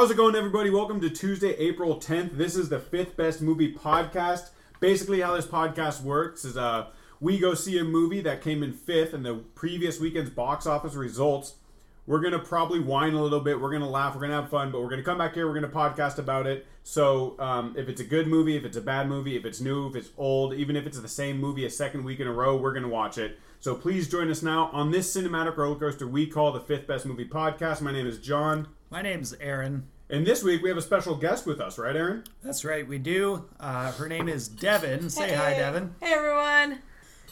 How's it going, everybody? Welcome to Tuesday, April 10th. This is the fifth best movie podcast. Basically, how this podcast works is uh, we go see a movie that came in fifth in the previous weekend's box office results. We're gonna probably whine a little bit. We're gonna laugh. We're gonna have fun. But we're gonna come back here. We're gonna podcast about it. So um, if it's a good movie, if it's a bad movie, if it's new, if it's old, even if it's the same movie a second week in a row, we're gonna watch it. So please join us now on this cinematic roller coaster we call the fifth best movie podcast. My name is John. My name's Aaron. And this week we have a special guest with us, right, Aaron? That's right, we do. Uh, her name is Devon. Say hi, Devon. Hey everyone!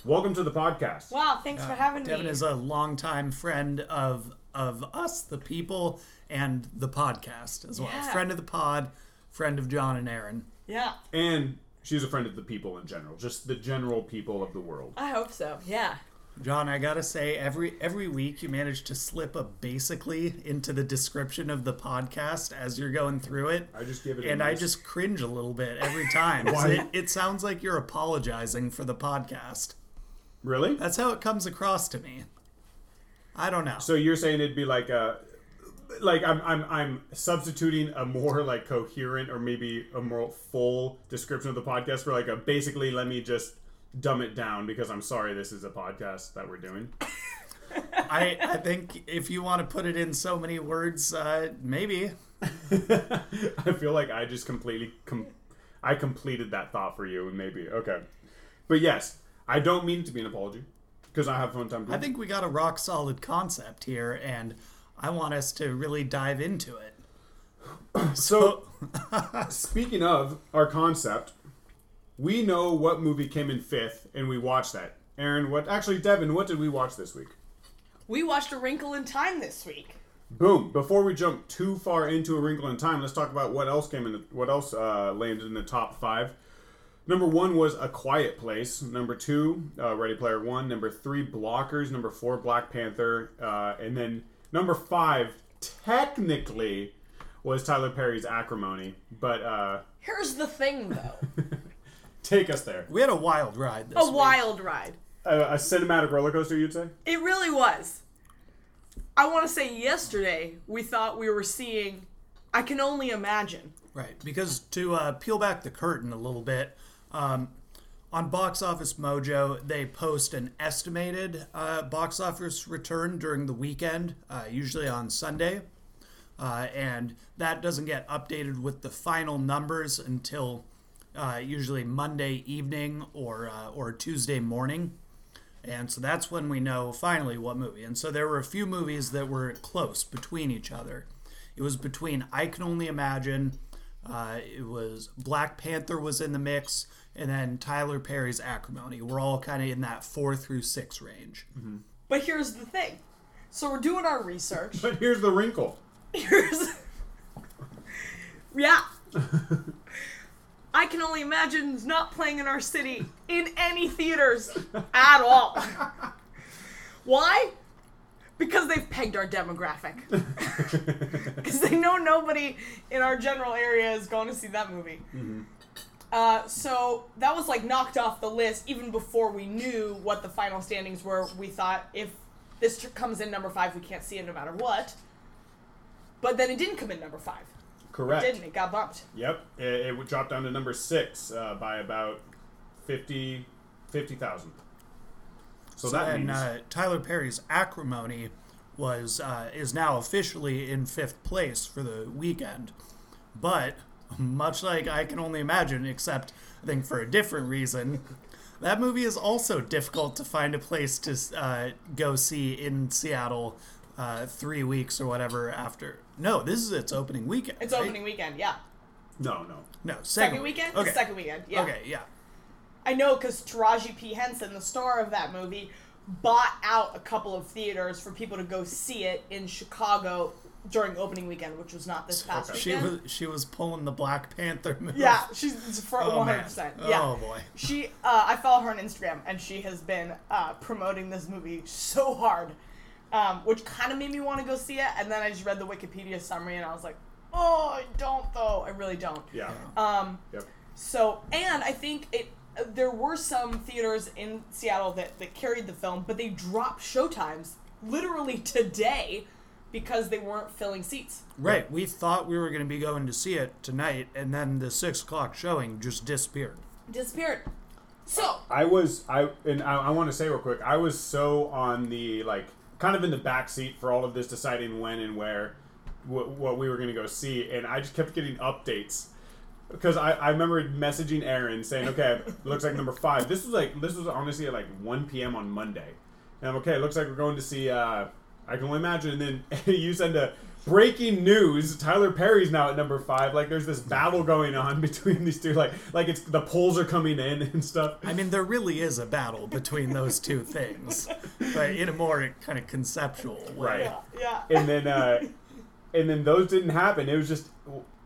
Welcome to the podcast. Wow, thanks for having Devon me. Devon is a longtime friend of of us, the people, and the podcast as well. Yeah. Friend of the pod, friend of John and Aaron. yeah, And she's a friend of the people in general, just the general people of the world. I hope so. Yeah. John, I gotta say, every every week you manage to slip a basically into the description of the podcast as you're going through it. I just give it a and I nice- just cringe a little bit every time. Why? It, it sounds like you're apologizing for the podcast. Really? That's how it comes across to me. I don't know. So you're saying it'd be like a like I'm I'm I'm substituting a more like coherent or maybe a more full description of the podcast for like a basically let me just dumb it down because I'm sorry this is a podcast that we're doing. I, I think if you want to put it in so many words, uh, maybe. I feel like I just completely com- I completed that thought for you and maybe okay. But yes, I don't mean it to be an apology because I have fun time I think we got a rock solid concept here, and I want us to really dive into it. So, speaking of our concept, we know what movie came in fifth, and we watched that. Aaron, what? Actually, Devon, what did we watch this week? We watched A Wrinkle in Time this week. Boom! Before we jump too far into A Wrinkle in Time, let's talk about what else came in. The, what else uh, landed in the top five? Number one was A Quiet Place. Number two, uh, Ready Player One. Number three, Blockers. Number four, Black Panther. Uh, and then number five, technically, was Tyler Perry's Acrimony. But uh, Here's the thing, though take us there. We had a wild ride this a week. wild ride. A, a cinematic roller coaster, you'd say? It really was. I want to say yesterday we thought we were seeing. I can only imagine. Right, because to uh, peel back the curtain a little bit, um, on Box Office Mojo, they post an estimated uh, box office return during the weekend, uh, usually on Sunday. Uh, and that doesn't get updated with the final numbers until uh, usually Monday evening or, uh, or Tuesday morning. And so that's when we know finally what movie. And so there were a few movies that were close between each other. It was between I Can Only Imagine, uh, it was Black Panther was in the mix, and then Tyler Perry's Acrimony. We're all kind of in that four through six range. But here's the thing. So we're doing our research. But here's the wrinkle. Here's. yeah. I can only imagine not playing in our city in any theaters at all. Why? Because they've pegged our demographic. Because they know nobody in our general area is going to see that movie. Uh, so that was like knocked off the list even before we knew what the final standings were. We thought if this comes in number five, we can't see it no matter what. But then it didn't come in number five. Correct. It didn't. It got bumped. Yep. It, it would drop down to number six uh, by about 50 50,000. so, that and means. uh, Tyler Perry's Acrimony was uh, is now officially in fifth place for the weekend, but much like I can only imagine, except I think for a different reason. That movie is also difficult to find a place to uh, go see in Seattle uh, three weeks or whatever after. No, this is its opening weekend. It's right? opening weekend, yeah. no, no. No, second, Second weekend? Okay. Second weekend, yeah. Okay, yeah. I know because Taraji P. Henson, the star of that movie, bought out a couple of theaters for people to go see it in Chicago during opening weekend, which was not this past Okay. She weekend. was she was pulling the Black Panther move. yeah, she's it's for Oh, one man. hundred percent. Yeah. Oh boy. She, uh, I follow her on Instagram, and she has been uh, promoting this movie so hard, um, which kind of made me want to go see it. And then I just read the Wikipedia summary, and I was like, "Oh, I don't though. I really don't." Yeah. Um, Yep. so, and I think it. uh, There were some theaters in Seattle that, that carried the film, but they dropped showtimes literally today because they weren't filling seats. Right. We thought we were going to be going to see it tonight, and then the six o'clock showing just disappeared. Disappeared. So I was I and I, I want to say real quick. I was so on the like kind of in the back seat for all of this, deciding when and where what, what we were going to go see, and I just kept getting updates because I, I remember messaging Aaron saying, "Okay, looks like number five. This was like this was honestly at like one p.m. on Monday, and I'm okay. It Looks like we're going to see. Uh, I can only imagine. And then you send a breaking news: Tyler Perry's now at number five. Like there's this battle going on between these two. Like like it's the polls are coming in and stuff. I mean, there really is a battle between those two things, but in a more kind of conceptual way. Right. yeah, yeah. and then uh, and then those didn't happen. It was just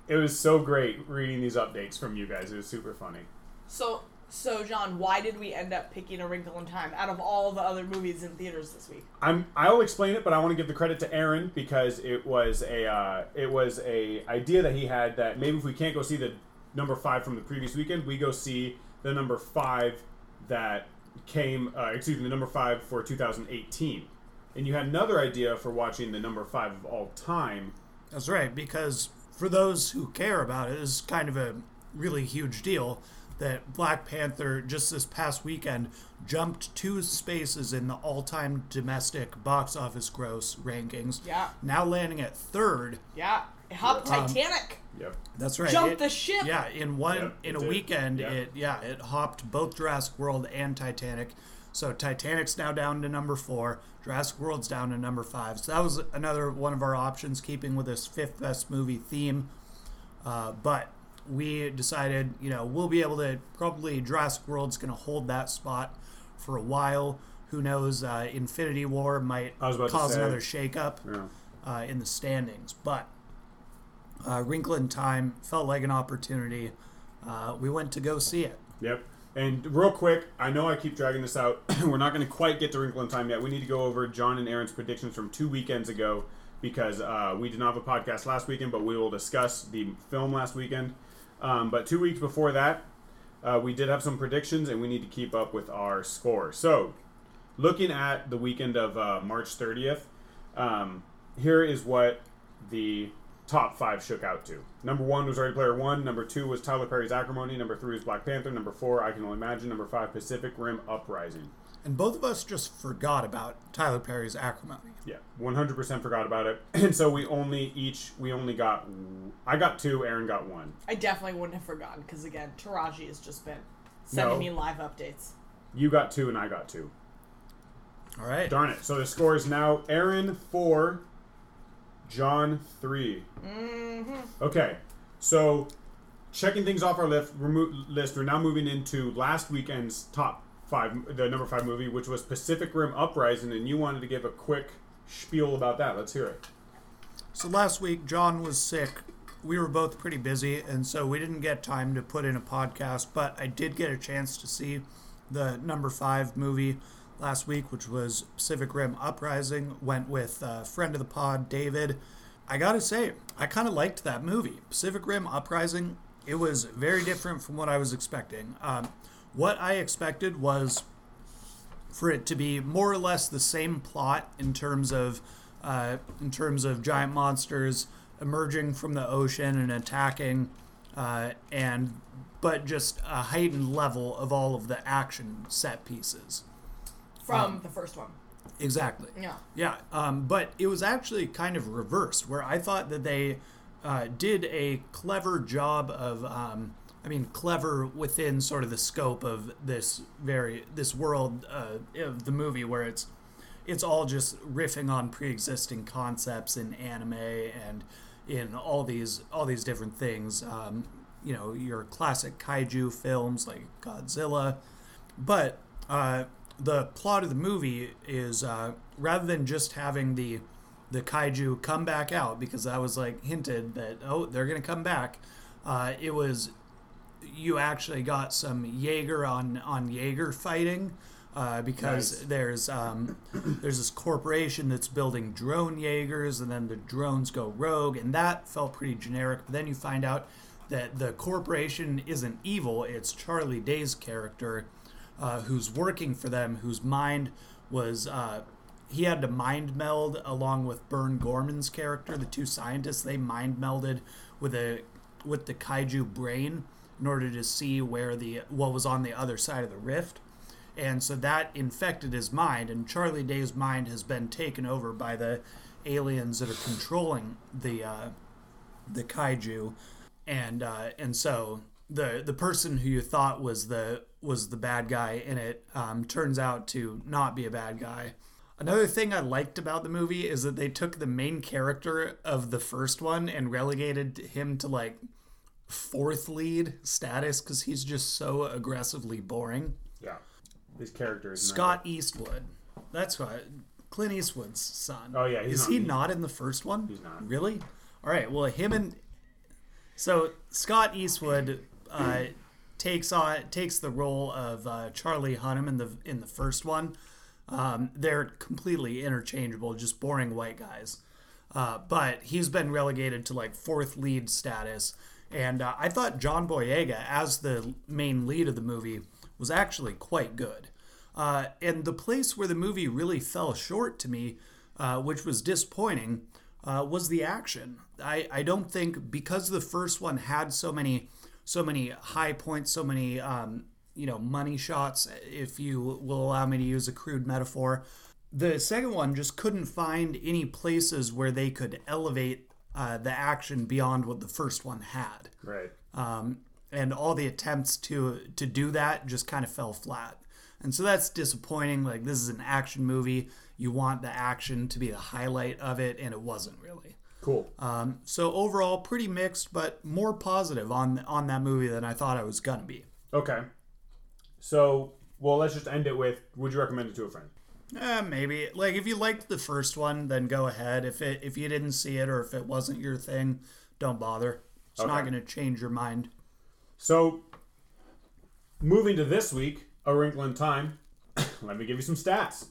it was so great reading these updates from you guys. It was super funny. So so John, why did we end up picking A Wrinkle in Time out of all the other movies in theaters this week? I'm I'll explain it, but I want to give the credit to Aaron because it was a uh, it was a idea that he had that maybe if we can't go see the number five from the previous weekend, we go see the number five that came uh, excuse me the number five for 2018. And you had another idea for watching the number five of all time. That's right, because for those who care about it, it's kind of a really huge deal that Black Panther just this past weekend jumped two spaces in the all-time domestic box office gross rankings. Yeah. Now landing at third. Yeah, it hopped Um, Titanic. Yep. That's right. Jumped It- the ship. Yeah, in one Yep, in a did. weekend, Yep. it yeah it hopped both Jurassic World and Titanic. So Titanic's now down to number four. Jurassic World's down to number five. So that was another one of our options, keeping with this fifth best movie theme. Uh, but we decided, you know, we'll be able to probably Jurassic World's going to hold that spot for a while. Who knows? Uh, Infinity War might I was about to cause another shakeup Yeah. uh, in the standings. But uh, Wrinkle in Time felt like an opportunity. Uh, we went to go see it. Yep. And real quick, I know I keep dragging this out. We're not going to quite get to Wrinkle in Time yet. We need to go over John and Aaron's predictions from two weekends ago because uh, we did not have a podcast last weekend, but we will discuss the film last weekend. Um, but two weeks before that, uh, we did have some predictions, and we need to keep up with our score. So, looking at the weekend of uh, March 30th, um, here is what the top five shook out to. Number one was Ready Player One. Number two was Tyler Perry's Acrimony. Number three was Black Panther. Number four, I Can Only Imagine. Number five, Pacific Rim Uprising. And both of us just forgot about Tyler Perry's acrimony. Yeah, 100% forgot about it. And so we only each, we only got, I got two, Aaron got one. I definitely wouldn't have forgotten because again, Taraji has just been sending No. me live updates. You got two, and I got two. All right. Darn it. So the score is now Aaron four, John 3 Mm-hmm. Okay, so checking things off our list, remo- list, we're now moving into last weekend's top five, the number five movie, which was Pacific Rim Uprising, and you wanted to give a quick spiel about that. Let's hear it. So last week, John was sick. We were both pretty busy, and so we didn't get time to put in a podcast, but I did get a chance to see the number five movie last week, which was Pacific Rim Uprising. Went with a friend of the pod, David. I gotta say, I kind of liked that movie. Pacific Rim Uprising, it was very different from what I was expecting. Um, what I expected was for it to be more or less the same plot in terms of uh, in terms of giant monsters emerging from the ocean and attacking, uh, and but just a heightened level of all of the action set pieces. From the first one. Exactly. Yeah. Yeah, um, but it was actually kind of reversed, where I thought that they uh, did a clever job of, um, I mean, clever within sort of the scope of this very this world uh, of the movie, where it's it's all just riffing on pre-existing concepts in anime and in all these all these different things. Um, you know, your classic kaiju films like Godzilla, but uh, the plot of the movie is uh, rather than just having the the kaiju come back out because that was like hinted that oh they're gonna come back. Uh, it was you actually got some Jaeger on on Jaeger fighting uh, because Nice. there's um, there's this corporation that's building drone Jaegers and then the drones go rogue and that felt pretty generic. But then you find out that the corporation isn't evil; it's Charlie Day's character uh, who's working for them, whose mind was uh, he had to mind meld along with Burn Gorman's character, the two scientists. They mind melded with a with the kaiju brain in order to see where the what was on the other side of the rift. And so that infected his mind, and Charlie Day's mind has been taken over by the aliens that are controlling the uh, the kaiju, and uh, and so the the person who you thought was the was the bad guy in it um, turns out to not be a bad guy. Another thing I liked about the movie is that they took the main character of the first one and relegated him to like fourth lead status because he's just so aggressively boring. Yeah. His character is Scott Eastwood. That's what Clint Eastwood's son. Oh, yeah, is not- he not in the first one? He's not. Really? All right. Well, him and so Scott Eastwood uh, takes on takes the role of uh, Charlie Hunnam in the in the first one. Um, they're completely interchangeable, just boring white guys. Uh, but he's been relegated to like fourth lead status. And uh, I thought John Boyega, as the main lead of the movie, was actually quite good. Uh, and the place where the movie really fell short to me, uh, which was disappointing, uh, was the action. I, I don't think because the first one had so many so many high points, so many um, you know money shots, if you will allow me to use a crude metaphor. The second one just couldn't find any places where they could elevate uh, the action beyond what the first one had Right. um, and all the attempts to to do that just kind of fell flat. And so that's disappointing. Like this is an action movie, you want the action to be the highlight of it, and it wasn't really. Cool. Um, so overall, pretty mixed, but more positive on on that movie than I thought I was gonna be. Okay. So, well, let's just end it with would you recommend it to a friend? Eh, maybe like if you liked the first one, then go ahead. If it if you didn't see it or if it wasn't your thing, don't bother. It's not going to change your mind. So, moving to this week, A Wrinkle in Time, let me give you some stats.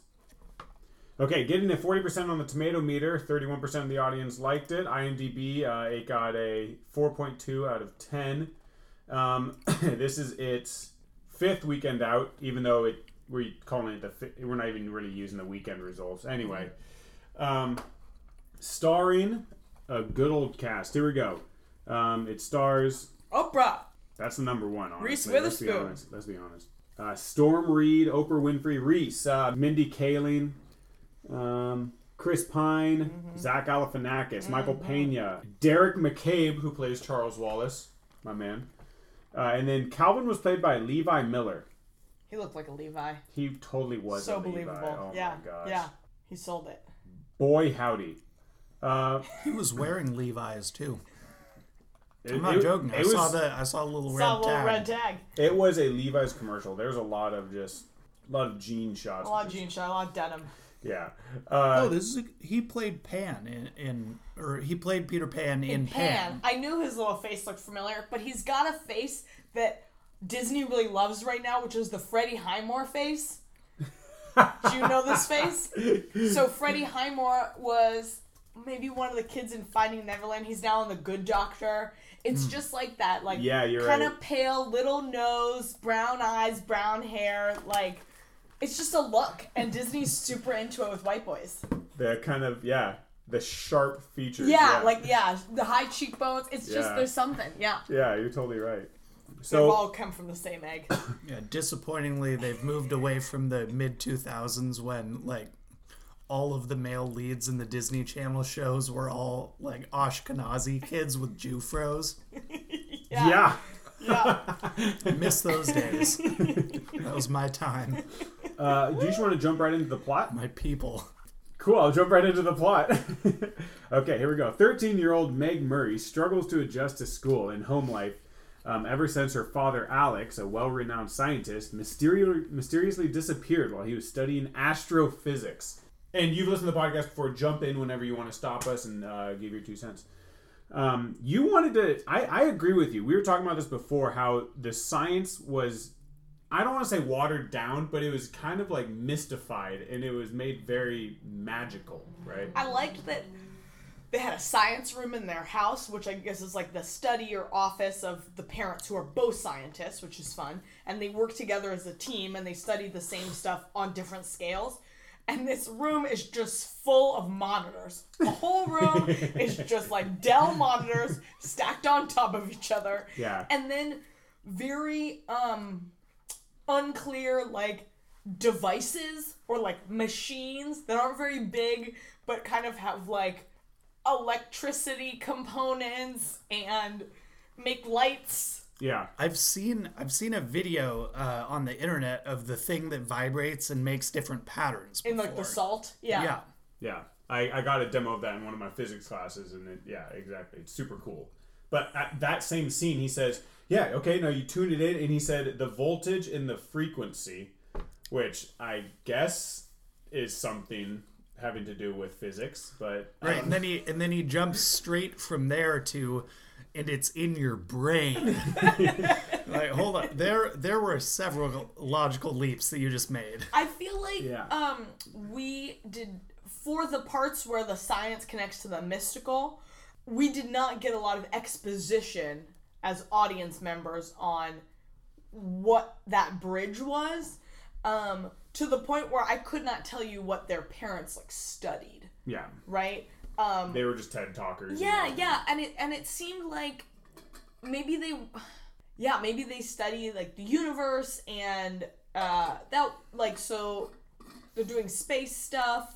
Okay, getting a 40% on the tomato meter, 31% of the audience liked it. IMDb, uh, it got a 4.2 out of 10. Um, this is its fifth weekend out, even though it we're calling it the we're not even really using the weekend results. Anyway, um, starring a good old cast. Here we go. Um, it stars Oprah. that's the number one. Reese Honestly. Let's be Witherspoon. honest. Let's be honest. Uh, Storm Reed, Oprah Winfrey, Reese, uh, Mindy Kaling, um, Chris Pine, Mm-hmm. Zach Galifianakis, Michael Pena, Deric McCabe, who plays Charles Wallace, my man, uh, and then Calvin was played by Levi Miller. He looked like a Levi. He totally was so a Levi. believable. Oh yeah. my gosh. Yeah. He sold it. Boy, howdy. Uh, He was wearing Levi's too. it, I'm not it- joking. I It saw was, the I saw a little Saw a red little tag. red tag. it was a Levi's commercial. There's a lot of just a lot of jean shots. A lot of jean shot, a lot of denim. Yeah. Uh, Oh, this is a, he played Pan in, in or he played Peter Pan in, Pan. I knew his little face looked familiar, but he's got a face that Disney really loves right now, which is the Freddie Highmore face. Do you know this face? So Freddie Highmore was maybe one of the kids in Finding Neverland. He's now in The Good Doctor. It's hmm. just like that, like Yeah, you're kind right. of pale, little nose, brown eyes, brown hair, like. It's just a look, and Disney's super into it with white boys. the kind of yeah the sharp features Yeah, like yeah, the high cheekbones. It's just Yeah. there's something. Yeah, yeah you're totally right they've so all come from the same egg. Yeah, disappointingly, they've moved away from the mid 2000s when like all of the male leads in the Disney Channel shows were all like Ashkenazi kids with Jew fros. yeah, Yeah, I miss those days. that was my time, Uh, do you just want to jump right into the plot my people. cool i'll jump right into the plot okay here we go 13 year old meg murray struggles to adjust to school and home life um, ever since her father alex a well-renowned scientist mysteri- mysteriously disappeared while he was studying astrophysics and you've listened to the podcast before jump in whenever you want to stop us and uh, give your two cents Um, you wanted to. I, I agree with you. We were talking about this before. How the science was. I don't want to say watered down, but it was kind of like mystified, and it was made very magical, right? I liked that they had a science room in their house, which I guess is like the study or office of the parents who are both scientists, which is fun. And they work together as a team and they study the same stuff on different scales. and this room is just full of monitors. The whole room is just like Dell monitors stacked on top of each other. Yeah. And then very um unclear like devices or like machines that aren't very big but kind of have like electricity components and make lights. Yeah. I've seen I've seen a video uh, on the internet of the thing that vibrates and makes different patterns. In like the salt. Yeah. Yeah. Yeah, I, I got a demo of that in one of my physics classes, and it, yeah, exactly, it's super cool. But at that same scene, he says, "Yeah, okay, now you tune it in," and he said the voltage and the frequency, which I guess is something having to do with physics, but Right, and then he and then he jumps straight from there to, and it's in your brain. like, hold on, there there were several logical leaps that you just made. I feel like Yeah. um we did for the parts where the science connects to the mystical, we did not get a lot of exposition as audience members on what that bridge was. Um, to the point where I could not tell you what their parents like studied, yeah, right? Um, they were just TED talkers. yeah, you know. yeah, and it and it seemed like maybe they, yeah, maybe they study like the universe and uh that like so they're doing space stuff.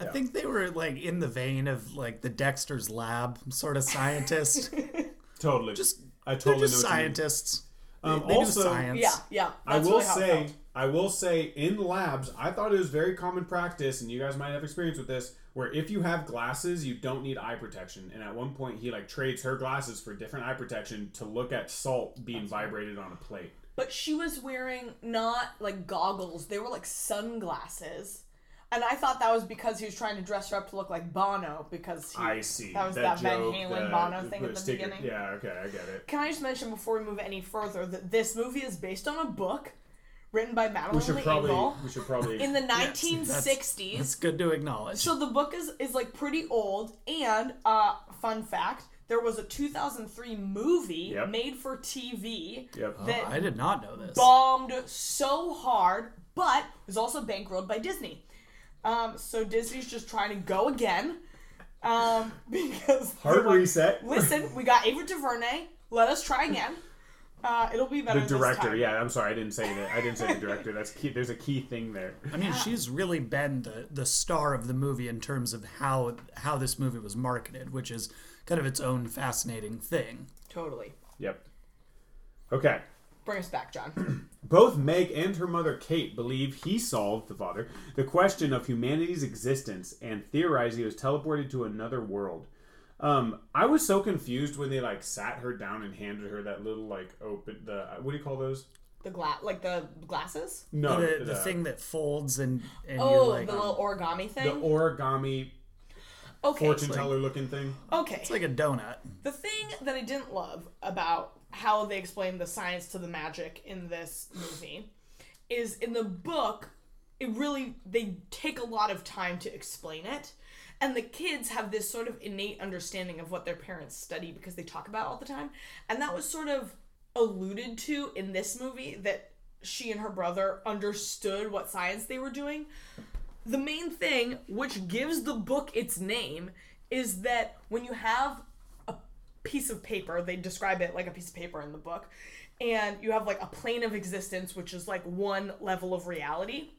I think they were like in the vein of like the Dexter's Lab sort of scientist. totally. Just I they're totally just know what you mean. scientists. They, Um, they also- do science. Yeah, yeah. I will really how say, felt. I will say, in labs, I thought it was very common practice, and you guys might have experience with this, where if you have glasses, you don't need eye protection. And at one point, he like trades her glasses for different eye protection to look at salt being vibrated on a plate. But she was wearing not like goggles; they were like sunglasses. And I thought that was because he was trying to dress her up to look like Bono because he, I see. that was that, Van joke, Halen uh, the- Bono thing at the beginning. Yeah, okay, I get it. Can I just mention before we move any further that this movie is based on a book written by Madeleine We should probably, L'Engle we should probably. in the That's- 1960s. It's good to acknowledge. So the book is is like pretty old, and uh, fun fact: there was a 2003 movie Yep. made for TV Yep. Oh, that I did not know this. bombed so hard, but was also bankrolled by Disney. Um, so Disney's just trying to go again, um, because Hard they're like, reset. Listen, we got Ava DuVernay. Let us try again. Uh, it'll be better. The this director, time. yeah. I'm sorry, I didn't say that. I didn't say the director. That's key. There's a key thing there. I mean, she's really been the, the star of the movie in terms of how how this movie was marketed, which is kind of its own fascinating thing. Totally. Yep. Okay. Bring us back, John. Both Meg and her mother Kate believe he solved, the father, the question of humanity's existence and theorize he was teleported to another world. Um, I was so confused when they like sat her down and handed her that little like open the what do you call those? the glass, like the glasses. No, the, the thing that folds and, and Oh, you're like the little origami thing. the origami okay. fortune teller looking thing. Okay. it's like a donut. The thing that I didn't love about how they explain the science to the magic in this movie is in the book, it really they take a lot of time to explain it. And the kids have this sort of innate understanding of what their parents study because they talk about all the time. And that was sort of alluded to in this movie that she and her brother understood what science they were doing. The main thing, which gives the book its name, is that when you have a piece of paper, they describe it like a piece of paper in the book, and you have like a plane of existence, which is like one level of reality,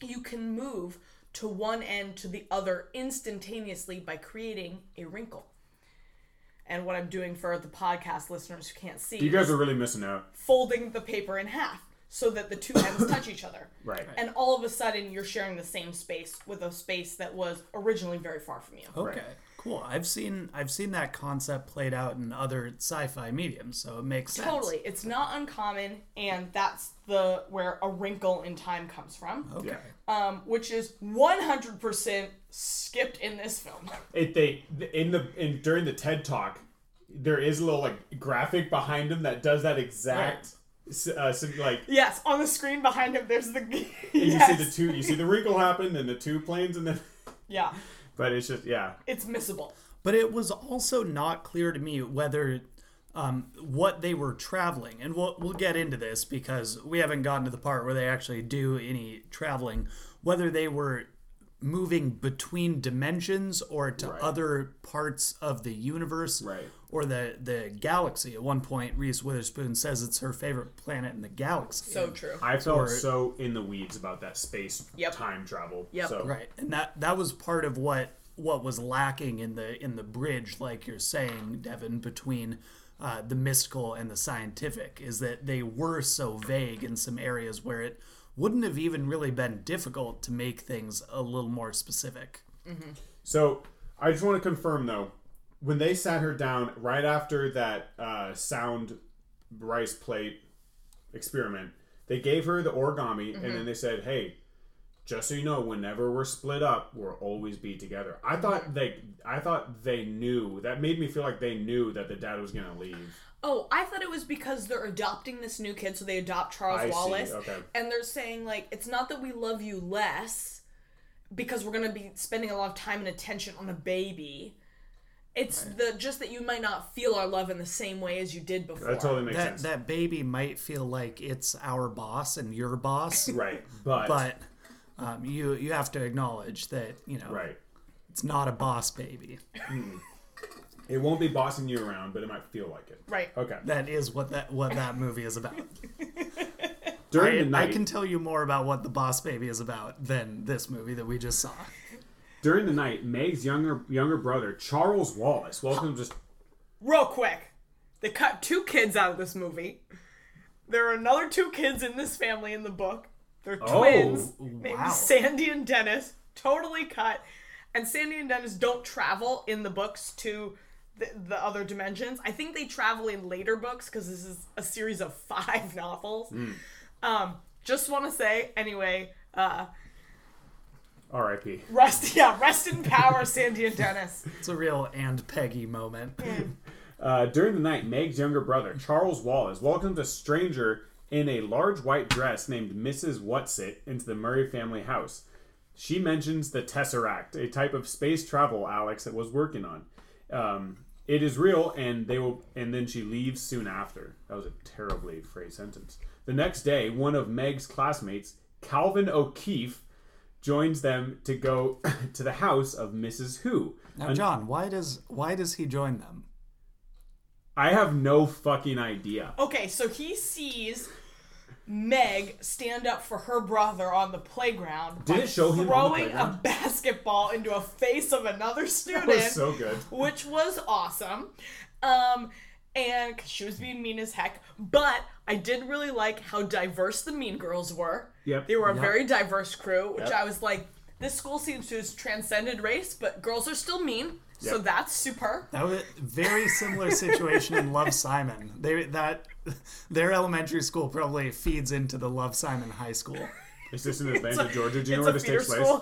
you can move to one end to the other instantaneously by creating a wrinkle. And what I'm doing for the podcast listeners who can't see You guys are really missing out. folding the paper in half so that the two ends touch each other. Right. And all of a sudden, you're sharing the same space with a space that was originally very far from you. Okay, cool. I've seen I've seen that concept played out in other sci-fi mediums, so it makes sense. Totally, it's not uncommon, and that's the where a wrinkle in time comes from, Okay. um, which is 100% skipped in this film. It they in the in during the TED talk, there is a little like graphic behind him that does that exact s uh, sim- like Yes, on the screen behind him, there's the. you see the two you see the wrinkle happen and the two planes and then Yeah, but it's just yeah it's missable. But it was also not clear to me whether um, what they were traveling, and we'll we'll get into this because we haven't gotten to the part where they actually do any traveling. Whether they were moving between dimensions or to Right. other parts of the universe Right. or the the galaxy. At one point, Reese Witherspoon says it's her favorite planet in the galaxy. So true. I felt Or- so in the weeds about that space Yep. time travel. Yep. So, Right, and that that was part of what what was lacking in the in the bridge, like you're saying, Devon, between uh, the mystical and the scientific, is that they were so vague in some areas where it wouldn't have even really been difficult to make things a little more specific. So I just want to confirm though, when they sat her down right after that uh, sound rice plate experiment, they gave her the origami and then they said, "Hey, just so you know, whenever we're split up, we'll always be together." I thought they, I thought they knew. That made me feel like they knew that the dad was gonna leave. Oh, I thought it was because they're adopting this new kid, so they adopt Charles I see, Wallace. okay. And they're saying, like, it's not that we love you less because we're going to be spending a lot of time and attention on a baby. It's the just that you might not feel our love in the same way as you did before. That totally makes That sense. that baby might feel like it's our boss and your boss, right, but, but um, you you have to acknowledge that you know right, it's not a boss baby. It won't be bossing you around, but it might feel like it. Right. Okay. That is what that what that movie is about. During I, the night, I can tell you more about what the Boss Baby is about than this movie that we just saw. During the night, Meg's younger younger brother, Charles Wallace, welcome just Real quick, they cut two kids out of this movie. There are another two kids in this family in the book. They're Oh, twins named wow. Sandy and Dennis. Totally cut. And Sandy and Dennis don't travel in the books to the, the other dimensions. I think they travel in later books because this is a series of five novels. Um, just want to say, anyway, uh, R.I.P. rest, yeah, rest in power, Sandy and Dennis. It's a real and Peggy moment. Uh, during the night, Meg's younger brother, Charles Wallace, welcomes a stranger in a large white dress named Mrs. Whatsit into the Murray family house. She mentions the Tesseract, a type of space travel Alex was working on. Um, it is real, and they will. And then she leaves soon after. That was a terribly phrased sentence. The next day, one of Meg's classmates, Calvin O'Keefe, joins them to go to the house of Mrs. Who. Now, John, why does why does he join them? I have no fucking idea. Okay, so he sees Meg stand up for her brother on the playground. Did by it show him throwing a basketball into a face of another student, That was so good. which was awesome. Um, and she was being mean as heck, but I did really like how diverse the Mean Girls were. Yep. They were a Yep. very diverse crew, which Yep. I was like, this school seems to have transcended race, but girls are still mean, so that's super. That was a very similar situation in Love Simon. They that their elementary school probably feeds into the Love Simon high school. Is this in Atlanta, Georgia? Do you know where this feeder takes place?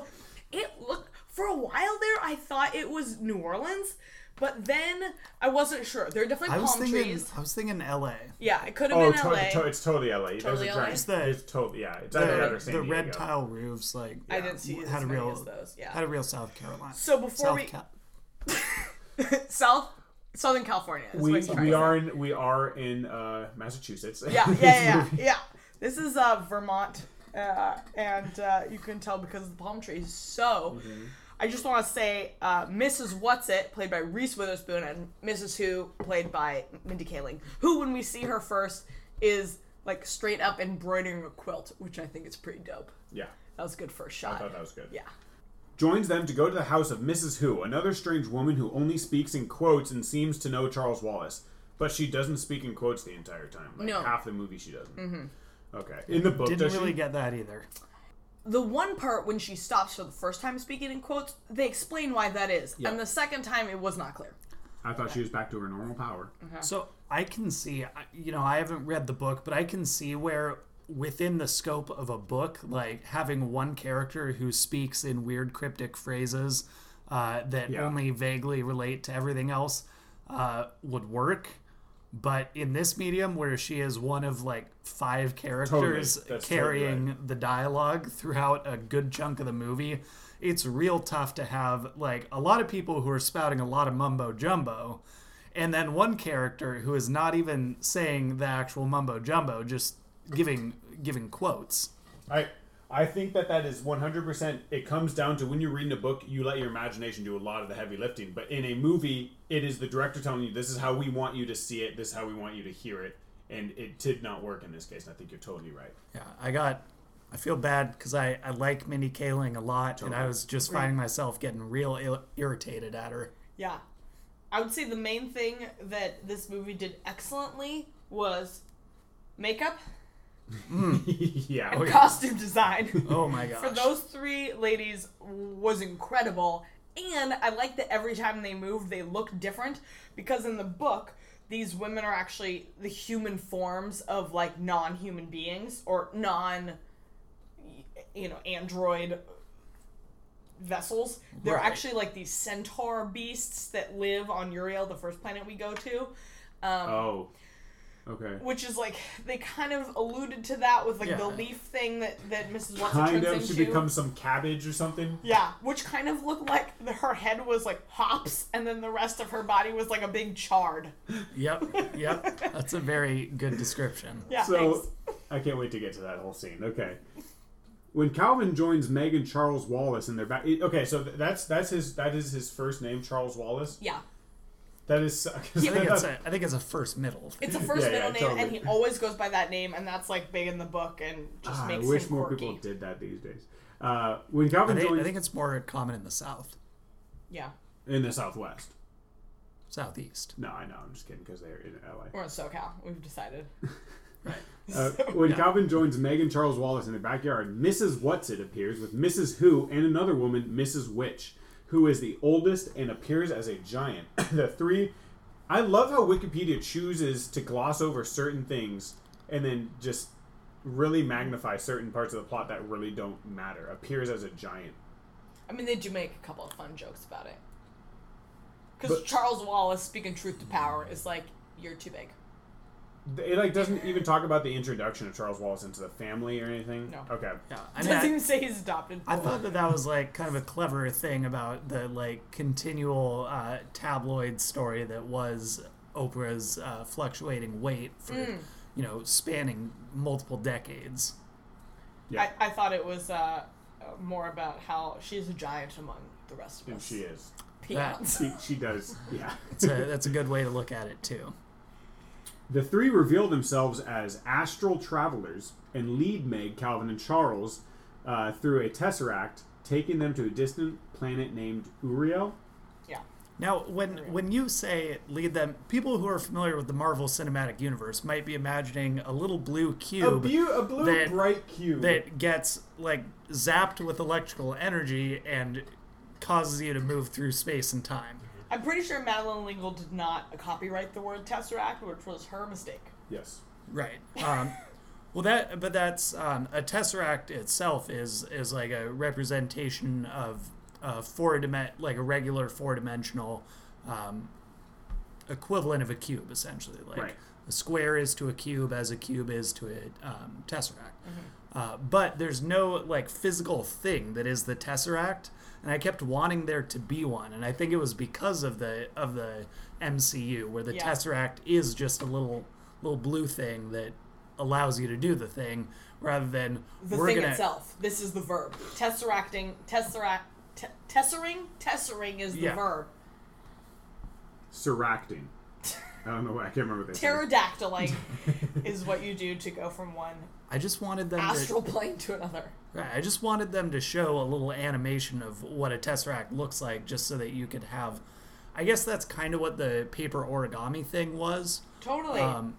It looked for a while there. I thought it was New Orleans, but then I wasn't sure. There are definitely I was palm thinking trees. I was thinking L.A. Yeah, it could have Oh, been to- LA. to- it's totally LA. Totally a LA? It's the- it's totally yeah. It's either The, the red tile roofs, like I didn't see had as a real as those. Yeah. had a real South Carolina. So before South we Cal- South Southern California. We we are in we are in uh, Massachusetts. say. Yeah, yeah, yeah, yeah. This is uh, Vermont, uh, and uh, you can tell because of the palm trees. So. Mm-hmm. I just want to say, uh, Mrs. Whatsit, played by Reese Witherspoon, and Mrs. Who, played by Mindy Kaling, who, when we see her first, is like straight up embroidering a quilt, which I think is pretty dope. yeah. That was a good first shot. I thought that was good. Yeah. Joins them to go to the house of Mrs. Who, another strange woman who only speaks in quotes and seems to know Charles Wallace, but she doesn't speak in quotes the entire time. Like No. half the movie she doesn't. Mm-hmm. Okay. In the book, Didn't does really she? get that either. The one part when she stops for the first time speaking in quotes, they explain why that is. Yeah. And the second time, it was not clear. I thought she was back to her normal power. So I can see, I- you know, I haven't read the book, but I can see where within the scope of a book, like having one character who speaks in weird cryptic phrases uh, that Yeah. only vaguely relate to everything else uh, would work. But in this medium, where she is one of like five characters totally carrying the dialogue throughout a good chunk of the movie, it's real tough to have like a lot of people who are spouting a lot of mumbo jumbo, and then one character who is not even saying the actual mumbo jumbo, just giving giving quotes. I I think that that is 100%. It comes down to when you're reading a book, you let your imagination do a lot of the heavy lifting. But in a movie, it is the director telling you, this is how we want you to see it, this is how we want you to hear it. And it did not work in this case. And I think you're totally right. Yeah, I got. I feel bad because I, I like Mindy Kaling a lot, and I was just finding myself getting real Il- irritated at her. Yeah. I would say the main thing that this movie did excellently was makeup yeah. and costume design. Oh my gosh! For those three ladies was incredible. And I like that every time they move, they look different because in the book, these women are actually the human forms of like non-human beings or non you know, android vessels. They're Right. actually like these centaur beasts that live on Uriel, the first planet we go to. Um, Oh. Okay. which is like they kind of alluded to that with like the leaf thing that that Mrs. Whatsit Kind turns of. She into. becomes some cabbage or something. Yeah, which kind of looked like the, her head was like hops, and then the rest of her body was like a big chard. Yep, yep. That's a very good description. Yeah, So thanks. I can't wait to get to that whole scene. Okay. When Calvin joins Meg and Charles Wallace in their back, okay, so that's that's his that is his first name, Charles Wallace. Yeah, That is. I think it's a I think it's a first middle. it's a first Yeah, yeah, middle name, totally. and he always goes by that name, and that's like big in the book, and just Ah, I makes wish him more quirky. people did that these days. Uh, when I Calvin think, joins I think it's more common in the south, Yeah, in the Southwest. southeast. No, I know. I'm just kidding because they're in LA. we're in SoCal. We've decided. Right. Uh, when Calvin joins Meg and Charles Wallace in the backyard, Mrs. Whatsit appears with Mrs. Who and another woman, Mrs. Which, who is the oldest and appears as a giant. the three. I love how Wikipedia chooses to gloss over certain things and then just really magnify certain parts of the plot that really don't matter. Appears as a giant. I mean, they do make a couple of fun jokes about it. Because Charles Wallace, speaking truth to power, is like, "You're too big." It like doesn't even talk about the introduction of Charles Wallace into the family or anything. No. Okay. Yeah, I Doesn't mean, even say he's adopted. I, I thought that that was like kind of a clever thing about the like continual uh, tabloid story that was Oprah's uh, fluctuating weight for Mm. you know spanning multiple decades. Yeah. I, I thought it was uh, uh, more about how she's a giant among the rest of And us. she is. Peons. She, she does. Yeah. It's a, that's a good way to look at it too. The three reveal themselves as astral travelers and lead Meg, Calvin, and Charles uh, through a tesseract, taking them to a distant planet named Uriel. Yeah. Now, when when you say lead them, people who are familiar with the Marvel Cinematic Universe might be imagining a little blue A, cube bu- a blue, that- bright cube. that gets like zapped with electrical energy and causes you to move through space and time. I'm pretty sure Madeleine L'Engle did not copyright the word Tesseract, which was her mistake. yes. Right. Um, well, that but that's um, a tesseract itself is is like a representation of a four dimen like a regular four dimensional um, equivalent of a cube, essentially. Like Right. a square is to a cube as a cube is to a um, tesseract. Uh, but there's no like physical thing that is the tesseract, and I kept wanting there to be one, and I think it was because of the of the MCU where the Yeah. tesseract is just a little little blue thing that allows you to do the thing rather than The we're thing gonna itself. This is the verb. Tesseracting, tesseract, te- tessering, tessering is the Yeah. verb. Seracting. I don't know. why I can't remember what they say. Pterodactyling is what you do to go from one I just wanted them astral to plane to another. Right, I just wanted them to show a little animation of what a tesseract looks like just so that you could have I guess that's kind of what the paper origami thing was. Totally. Um,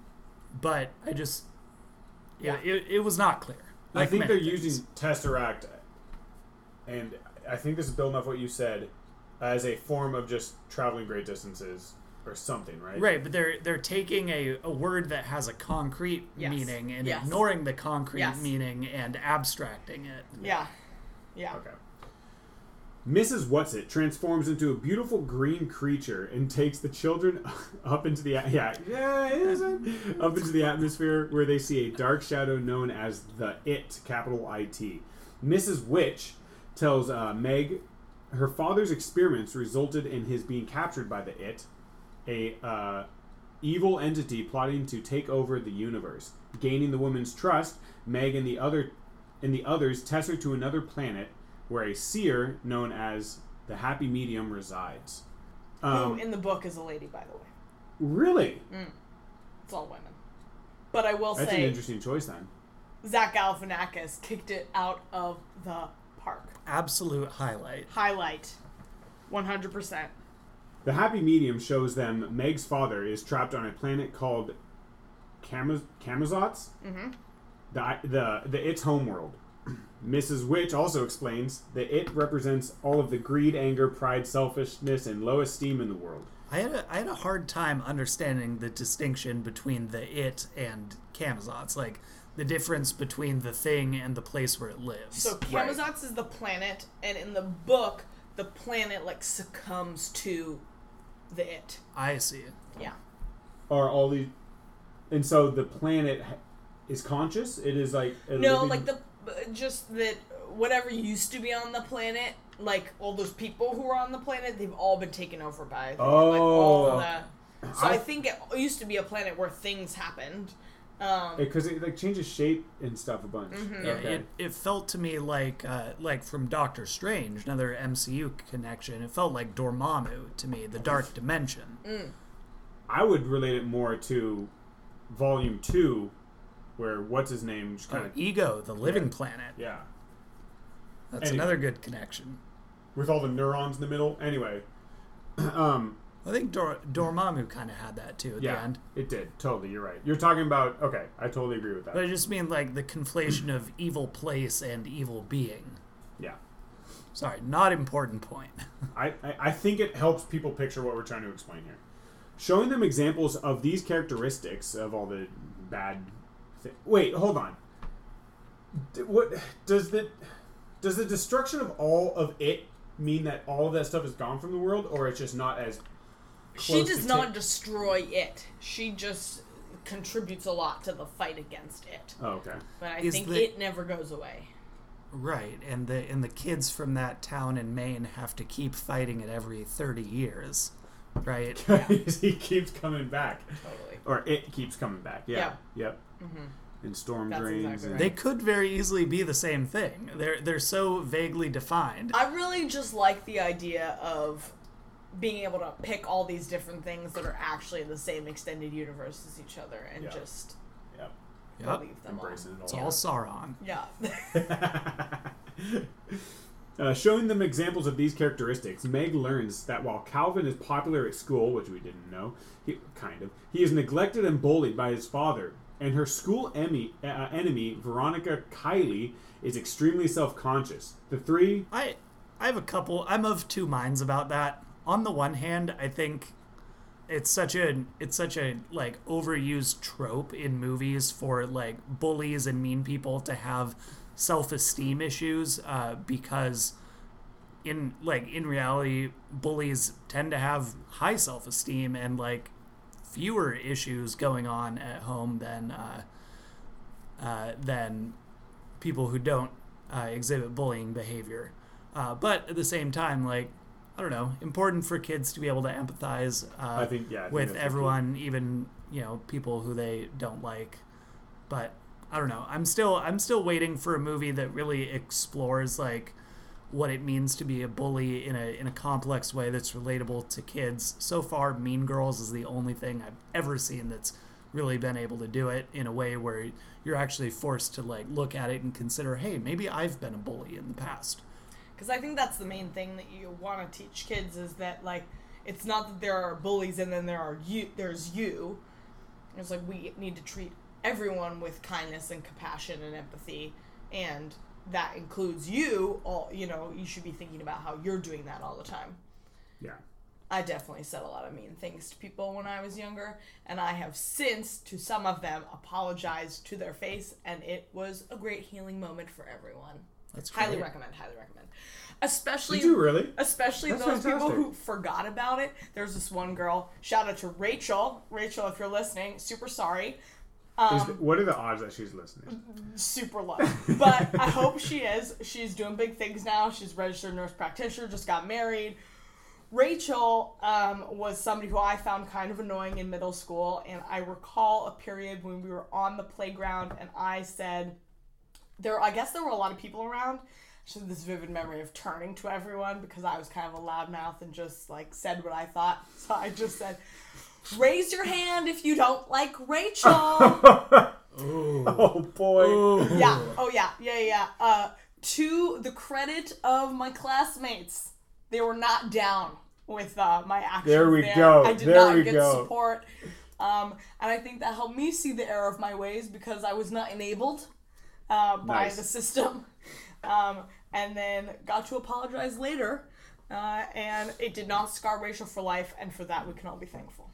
but I just, yeah, Yeah. it, it was not clear. I Like think they're things. using Tesseract, and I think this is building off what you said, as a form of just traveling great distances or something, right? right, but they're they're taking a, a word that has a concrete Yes. meaning and Yes. ignoring the concrete Yes. meaning and abstracting it. yeah. Yeah. Okay. Mrs. Whatsit transforms into a beautiful green creature and takes the children up into the yeah yeah it isn't up into the atmosphere where they see a dark shadow known as the It capital I T. Mrs. Which tells uh, Meg her father's experiments resulted in his being captured by the It, a uh, evil entity plotting to take over the universe. Gaining the woman's trust, Meg and the other and the others tesser to another planet where a seer known as the Happy Medium resides. Who Um, in the book is a lady, by the way. really? It's all women. But I will say. That's an interesting choice then. Zach Galifianakis kicked it out of the park. Absolute highlight. Highlight. 100%. The Happy Medium shows them Meg's father is trapped on a planet called Camaz- Camazotz. Mm-hmm. The, the, the It's homeworld. Mrs. Which also explains that it represents all of the greed, anger, pride, selfishness, and low esteem in the world. I had a, I had a hard time understanding the distinction between the it and Camazotz, like the difference between the thing and the place where it lives. So Camazotz is the planet, and in the book, the planet like succumbs to the it. I see. It. Yeah. Are all these. And so the planet is conscious? It is like. a No, living- like the just that whatever used to be on the planet, like all those people who were on the planet, they've all been taken over by like all Oh. the. So I, I- think it used to be a planet where things happened. Um, Because it, like changes shape and stuff a bunch. Mm-hmm. Yeah, Okay. it, it felt to me like uh, like from Doctor Strange, another MCU connection. It felt like Dormammu to me, the Dark Dimension. Mm. I would relate it more to Volume 2, where what's his name just kind of. Ego, the living planet. yeah. That's Anyway. another good connection. With all the neurons in the middle. Anyway. um, I think Dor- Dormammu kind of had that too at the yeah, end. it did. Totally. You're right. You're talking about. Okay. I totally agree with that. But I just mean like the conflation of evil place and evil being. yeah. Sorry, not important point. I, I, I think it helps people picture what we're trying to explain here. Showing them examples of these characteristics of all the bad. Thi- Wait, hold on. D- what does the does the destruction of all of it mean that all of that stuff is gone from the world, or it's just not as she does to not ta- destroy it. She just contributes a lot to the fight against it. Oh, okay. But I Is think the- it never goes away. Right, and the and the kids from that town in Maine have to keep fighting it every thirty years, right? he keeps coming back, Totally. or it keeps coming back. Yeah. Yep. Mm-hmm. And storm That's drains. exactly and, right. They could very easily be the same thing. They're they're so vaguely defined. I really just like the idea of being able to pick all these different things that are actually in the same extended universe as each other and Yeah. just Yep. Yep, believe them Embracing it it's all. all Sauron. Yeah. Uh, showing them examples of these characteristics, Meg learns that while Calvin is popular at school, which we didn't know, he, kind of, he is neglected and bullied by his father. And her school emi, uh, enemy, Veronica Kiley, is extremely self-conscious. The three, I I have a couple. I'm of two minds about that. On the one hand, I think it's such a it's such a like overused trope in movies for like bullies and mean people to have self-esteem issues uh, because in like in reality bullies tend to have high self-esteem and like fewer issues going on at home than uh, uh, than people who don't uh, exhibit bullying behavior. Uh, but at the same time, like I don't know, important for kids to be able to empathize uh, I think, yeah, I think with everyone, even you know people who they don't like. But I don't know. I'm still I'm still waiting for a movie that really explores like what it means to be a bully in a in a complex way that's relatable to kids. So far, Mean Girls is the only thing I've ever seen that's really been able to do it in a way where you're actually forced to like look at it and consider, hey, maybe I've been a bully in the past. Because I think that's the main thing that you want to teach kids is that like it's not that there are bullies and then there are you. There's you. It's like we need to treat everyone with kindness and compassion and empathy, and that includes you. All you know, you should be thinking about how you're doing that all the time. yeah. I definitely said a lot of mean things to people when I was younger, and I have since, to some of them, apologized to their face, and it was a great healing moment for everyone. That's Highly great. recommend, highly recommend. Especially Did you really? especially That's those people who forgot about it. There's this one girl. Shout out to Rachel. Rachel, if you're listening, super sorry. Um, the- what are the odds that she's listening? super low. But I hope she is. She's doing big things now. She's registered nurse practitioner, just got married. Rachel um, was somebody who I found kind of annoying in middle school, and I recall a period when we were on the playground and I said, there. I guess there were a lot of people around. So this vivid memory of turning to everyone because I was kind of a loudmouth and just like said what I thought. So I just said, "Raise your hand if you don't like Rachel." Oh boy. yeah. Oh yeah. Yeah. Yeah. Uh, to the credit of my classmates, they were not down with uh, my actions. There we go. I did There not we get go. support, um, and I think that helped me see the error of my ways because I was not enabled uh, by Nice. the system, um, and then got to apologize later. Uh, and it did not scar Rachel for life, and for that we can all be thankful.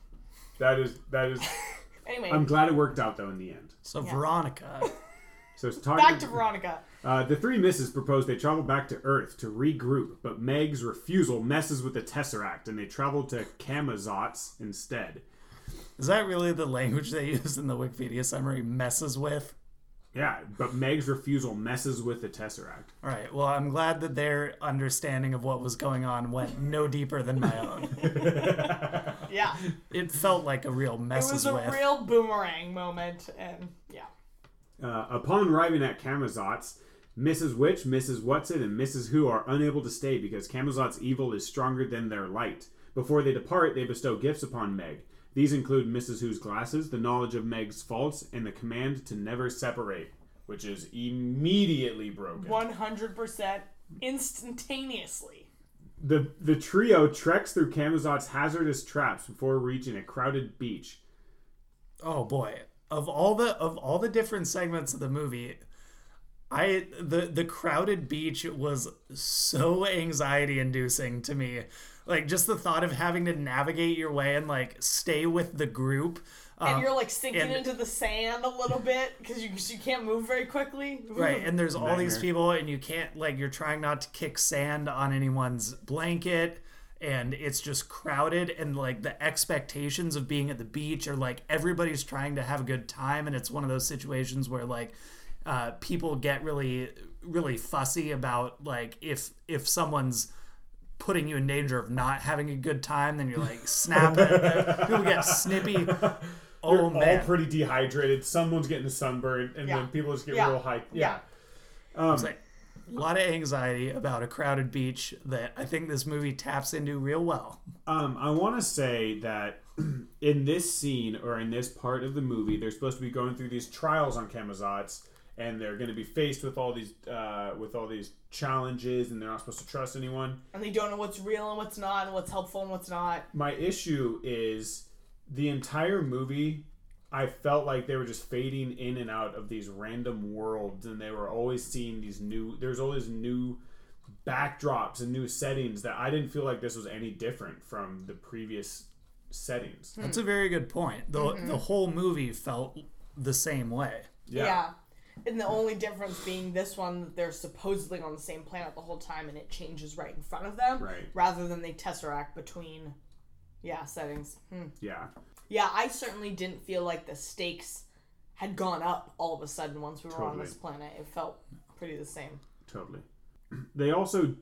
That is that is. Anyway, I'm glad it worked out though in the end. So Veronica, So it's talking. back to Veronica. Uh, the three misses propose they travel back to Earth to regroup, but Meg's refusal messes with the Tesseract, and they travel to Camazotz instead. is that really the language they use in the Wikipedia summary? Messes with. Yeah, but Meg's refusal messes with the Tesseract. All right. Well, I'm glad that their understanding of what was going on went no deeper than my own. Yeah, It felt like a real mess. it messes was a with. real boomerang moment, and yeah. Uh, upon arriving at Camazotz, Mrs. Which, Mrs. Whatsit, and Mrs. Who are unable to stay because Camazotz's evil is stronger than their light. Before they depart, they bestow gifts upon Meg. These include Mrs. Who's glasses, the knowledge of Meg's faults, and the command to never separate, which is immediately broken. One hundred percent instantaneously. The the trio treks through Camazotz's hazardous traps before reaching a crowded beach. oh boy of all the of all the different segments of the movie i the the crowded beach was so anxiety inducing to me like just the thought of having to navigate your way and like stay with the group And um, you're like sinking and- into the sand a little bit because you, 'cause you can't move very quickly. right and there's all these people and you can't like you're trying not to kick sand on anyone's blanket and it's just crowded and like the expectations of being at the beach are like everybody's trying to have a good time and it's one of those situations where like uh, people get really really fussy about like if if someone's putting you in danger of not having a good time then you're like snap people get snippy oh They're man all pretty dehydrated. Someone's getting a sunburn, and Yeah. then people just get Yeah. real high. Yeah. Yeah. It's like a lot of anxiety about a crowded beach that I think this movie taps into real well. Um, I want to say that in this scene or in this part of the movie, they're supposed to be going through these trials on Camazotz, and they're going to be faced with all these uh, with all these challenges, and they're not supposed to trust anyone. and they don't know what's real and what's not, and what's helpful and what's not. My issue is the entire movie. I felt like they were just fading in and out of these random worlds, and they were always seeing these new. There's always new backdrops and new settings that I didn't feel like this was any different from the previous settings. That's a very good point. The the whole movie felt the same way. Yeah. And the only difference being this one, they're supposedly on the same planet the whole time, and it changes right in front of them, Right. rather than they tesseract between, yeah, settings. Hmm. Yeah. Yeah, I certainly didn't feel like the stakes had gone up all of a sudden once we were on this planet. It felt pretty the same. Totally. They also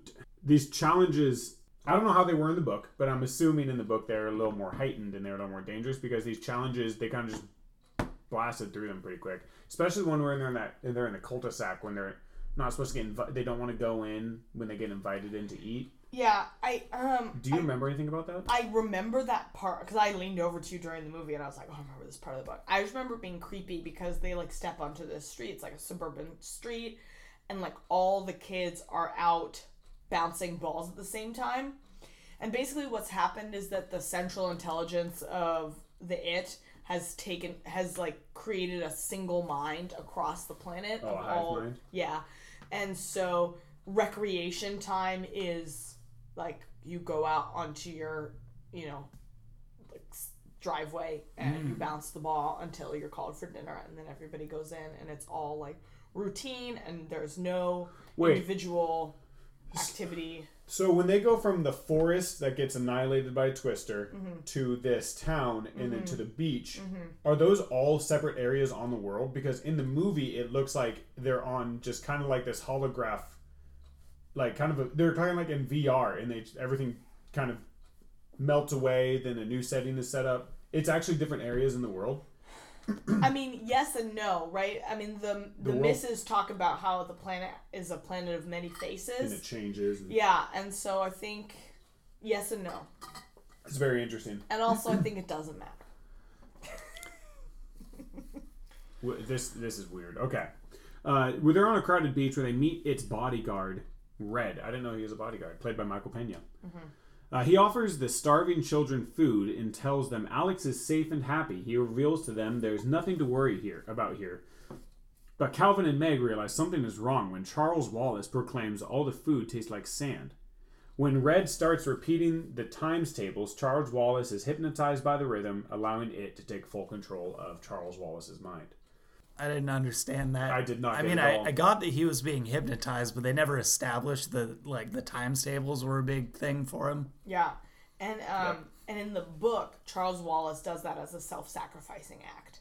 these challenges. I don't know how they were in the book, but I'm assuming in the book they're a little more heightened and they're a little more dangerous because these challenges they kind of just blasted through them pretty quick. Especially when we're in there in that they're in the cul-de-sac when they're not supposed to get they don't want to go in when they get invited in to eat. Yeah, I um. Do you I, remember anything about that? I remember that part because I leaned over to you during the movie and I was like, oh, I remember this part of the book. I just remember being creepy because they like step onto this street. It's like a suburban street, and like all the kids are out bouncing balls at the same time. And basically, what's happened is that the central intelligence of the it has taken has like created a single mind across the planet Oh, of a hive all mind? yeah, and so recreation time is like you go out onto your you know like driveway and Mm. you bounce the ball until you're called for dinner and then everybody goes in and it's all like routine and there's no Wait. individual activity So when they go from the forest that gets annihilated by a Twister Mm-hmm. to this town and then to the beach, are those all separate areas on the world? Because in the movie, it looks like they're on just kind of like this holograph, like kind of a, they're of like in VR, and they everything kind of melts away. Then a new setting is set up. It's actually different areas in the world. I mean, yes and no, right? I mean, the the, world- misses talk about how the planet is a planet of many faces. and it changes. and- Yeah, and so I think yes and no, It's very interesting. and also I think it doesn't matter. This this is weird. Okay, uh, they're on a crowded beach where they meet its bodyguard, Red. I didn't know he was a bodyguard, played by Michael Pena. Uh, he offers the starving children food and tells them Alex is safe and happy. He reveals to them there's nothing to worry here about here. But Calvin and Meg realize something is wrong when Charles Wallace proclaims all the food tastes like sand. When Red starts repeating the times tables, Charles Wallace is hypnotized by the rhythm, allowing it to take full control of Charles Wallace's mind. I didn't understand that. I did not I get mean, it at I. I got that he was being hypnotized, but they never established that like the times tables were a big thing for him. Yeah, and um, and in the book, Charles Wallace does that as a self-sacrificing act.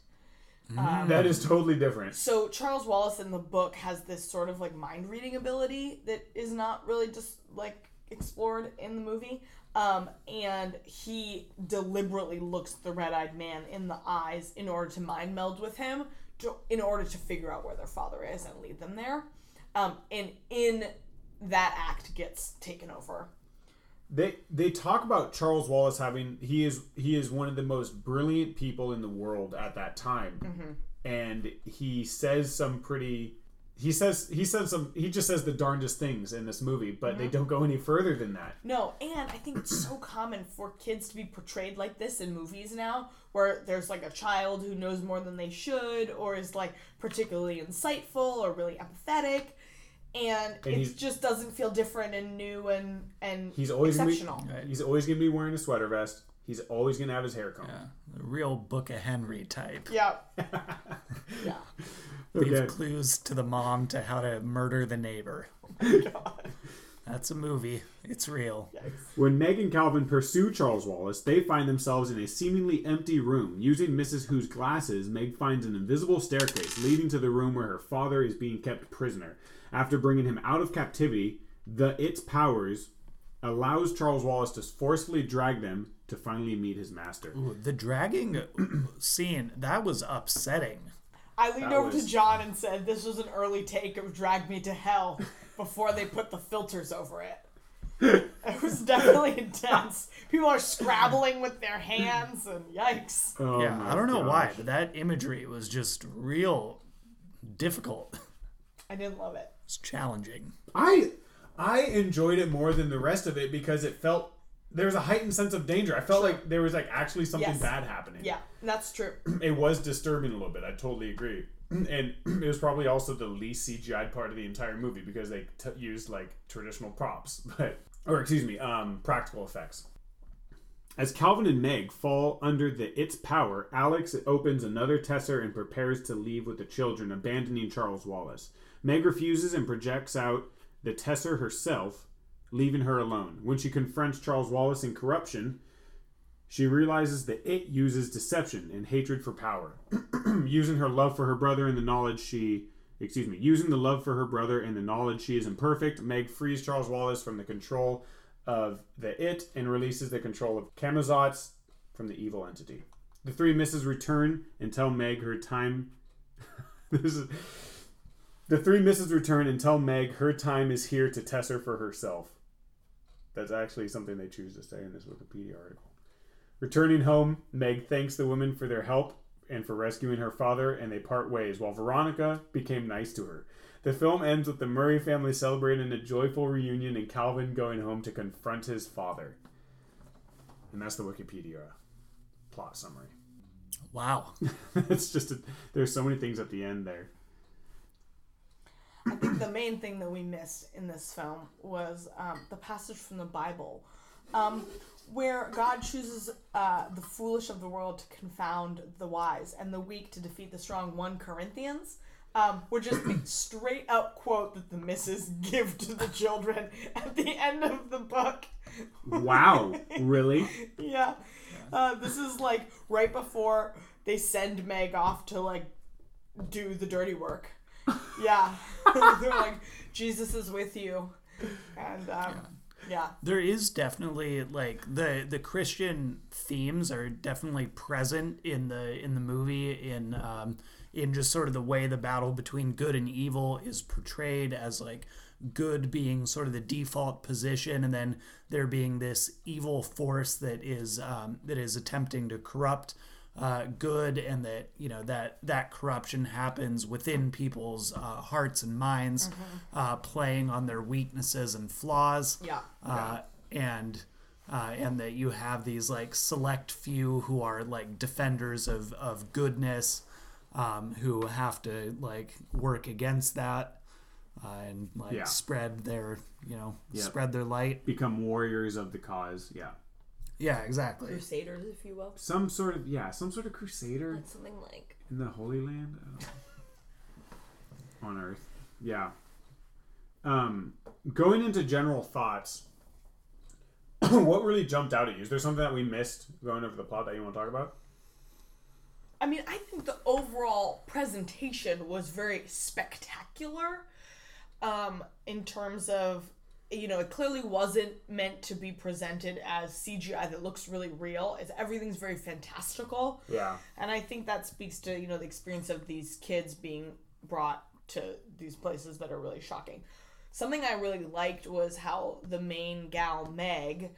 That is totally different. So Charles Wallace in the book has this sort of like mind reading ability that is not really just like explored in the movie. Um, and he deliberately looks the red eyed man in the eyes in order to mind meld with him, to, in order to figure out where their father is and lead them there. Um, and in that act gets taken over. They they talk about Charles Wallace having he is he is one of the most brilliant people in the world at that time, and he says some pretty. He says he says some he just says the darndest things in this movie, but they mm-hmm. don't go any further than that. No, and I think it's so common for kids to be portrayed like this in movies now, where there's like a child who knows more than they should, or is like particularly insightful or really empathetic, and, it just doesn't feel different and new and and He's always gonna be, exceptional. he's always gonna be wearing a sweater vest. He's always gonna have his hair combed. Yeah, the real Book of Henry type. Yep. yeah. Leave Okay. clues to the mom to how to murder the neighbor. That's a movie. It's real. When Meg and Calvin pursue Charles Wallace, they find themselves in a seemingly empty room. Using Mrs. Who's glasses, Meg finds an invisible staircase leading to the room where her father is being kept prisoner. After bringing him out of captivity, the Its powers allows Charles Wallace to forcefully drag them to finally meet his master. Ooh, the dragging scene, that was upsetting. I leaned That over was- to John and said, "This was an early take of Drag Me to Hell." Before they put the filters over it. It was definitely intense. People are scrabbling with their hands, and yikes. Oh yeah, I don't know why, but that imagery was just real difficult. I didn't love it. It's challenging. I I enjoyed it more than the rest of it because it felt there was a heightened sense of danger. I felt like there was like actually something Yes. bad happening. Yeah, that's true. it was disturbing a little bit. I totally agree. And it was probably also the least CGI part of the entire movie because they t- used like traditional props, but or excuse me, um, practical effects. As Calvin and Meg fall under the its power, Alex opens another tesser and prepares to leave with the children, abandoning Charles Wallace. Meg refuses and projects out the tesser herself, leaving her alone. When she confronts Charles Wallace in corruption, she realizes that it uses deception and hatred for power. using her love for her brother and the knowledge she excuse me, using the love for her brother and the knowledge she is imperfect, Meg frees Charles Wallace from the control of the it and releases the control of Camazotz from the evil entity. The three misses return and tell Meg her time this is the three misses return and tell Meg her time is here to test her for herself. That's actually something they choose to say in this Wikipedia article. Returning home, Meg thanks the women for their help and for rescuing her father, and they part ways, while Veronica became nice to her. The film ends with the Murry family celebrating a joyful reunion and Calvin going home to confront his father. And that's the Wikipedia plot summary. Wow. it's just, a, there's so many things at the end there. I think the main thing that we missed in this film was um, the passage from the Bible, um, where God chooses uh, the foolish of the world to confound the wise and the weak to defeat the strong. 1 Corinthians. Um, which is a straight up quote that the missus give to the children at the end of the book. Wow, really? Yeah. Uh, this is like right before they send Meg off to like do the dirty work. Yeah. They're like, Jesus is with you. And um, Yeah. There is definitely like the the Christian themes are definitely present in the in the movie in um, in just sort of the way the battle between good and evil is portrayed as like good being sort of the default position and then there being this evil force that is um, that is attempting to corrupt uh, good and that you know that that corruption happens within people's uh, hearts and minds uh, playing on their weaknesses and flaws Yeah. uh, and uh, and that you have these like select few who are like defenders of of goodness um, who have to like work against that uh, and like Yeah. spread their you know Yeah. spread their light Become warriors of the cause. Yeah. Yeah exactly Crusaders, if you will. Some sort of yeah, some sort of crusader That's something like. in the Holy Land uh, on Earth. Yeah. Um, going into general thoughts, what really jumped out at you? Is there something that we missed going over the plot that you want to talk about? I mean, I think the overall presentation was very spectacular. Um, in terms of, you know, it clearly wasn't meant to be presented as CGI that looks really real. It's everything's very fantastical. Yeah. And I think that speaks to, you know, the experience of these kids being brought to these places that are really shocking. Something I really liked was how the main gal, Meg,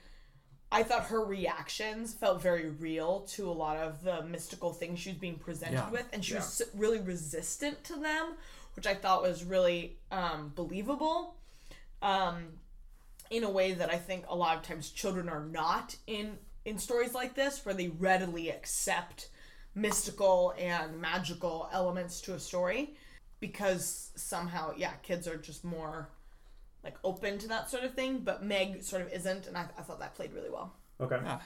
I thought her reactions felt very real to a lot of the mystical things she was being presented Yeah. with, and she was really resistant to them, which I thought was really um, believable. Um, in a way that I think a lot of times children are not in in stories like this, where they readily accept mystical and magical elements to a story, because somehow, yeah, kids are just more like open to that sort of thing. But Meg sort of isn't, and I, I thought that played really well. Okay. yeah.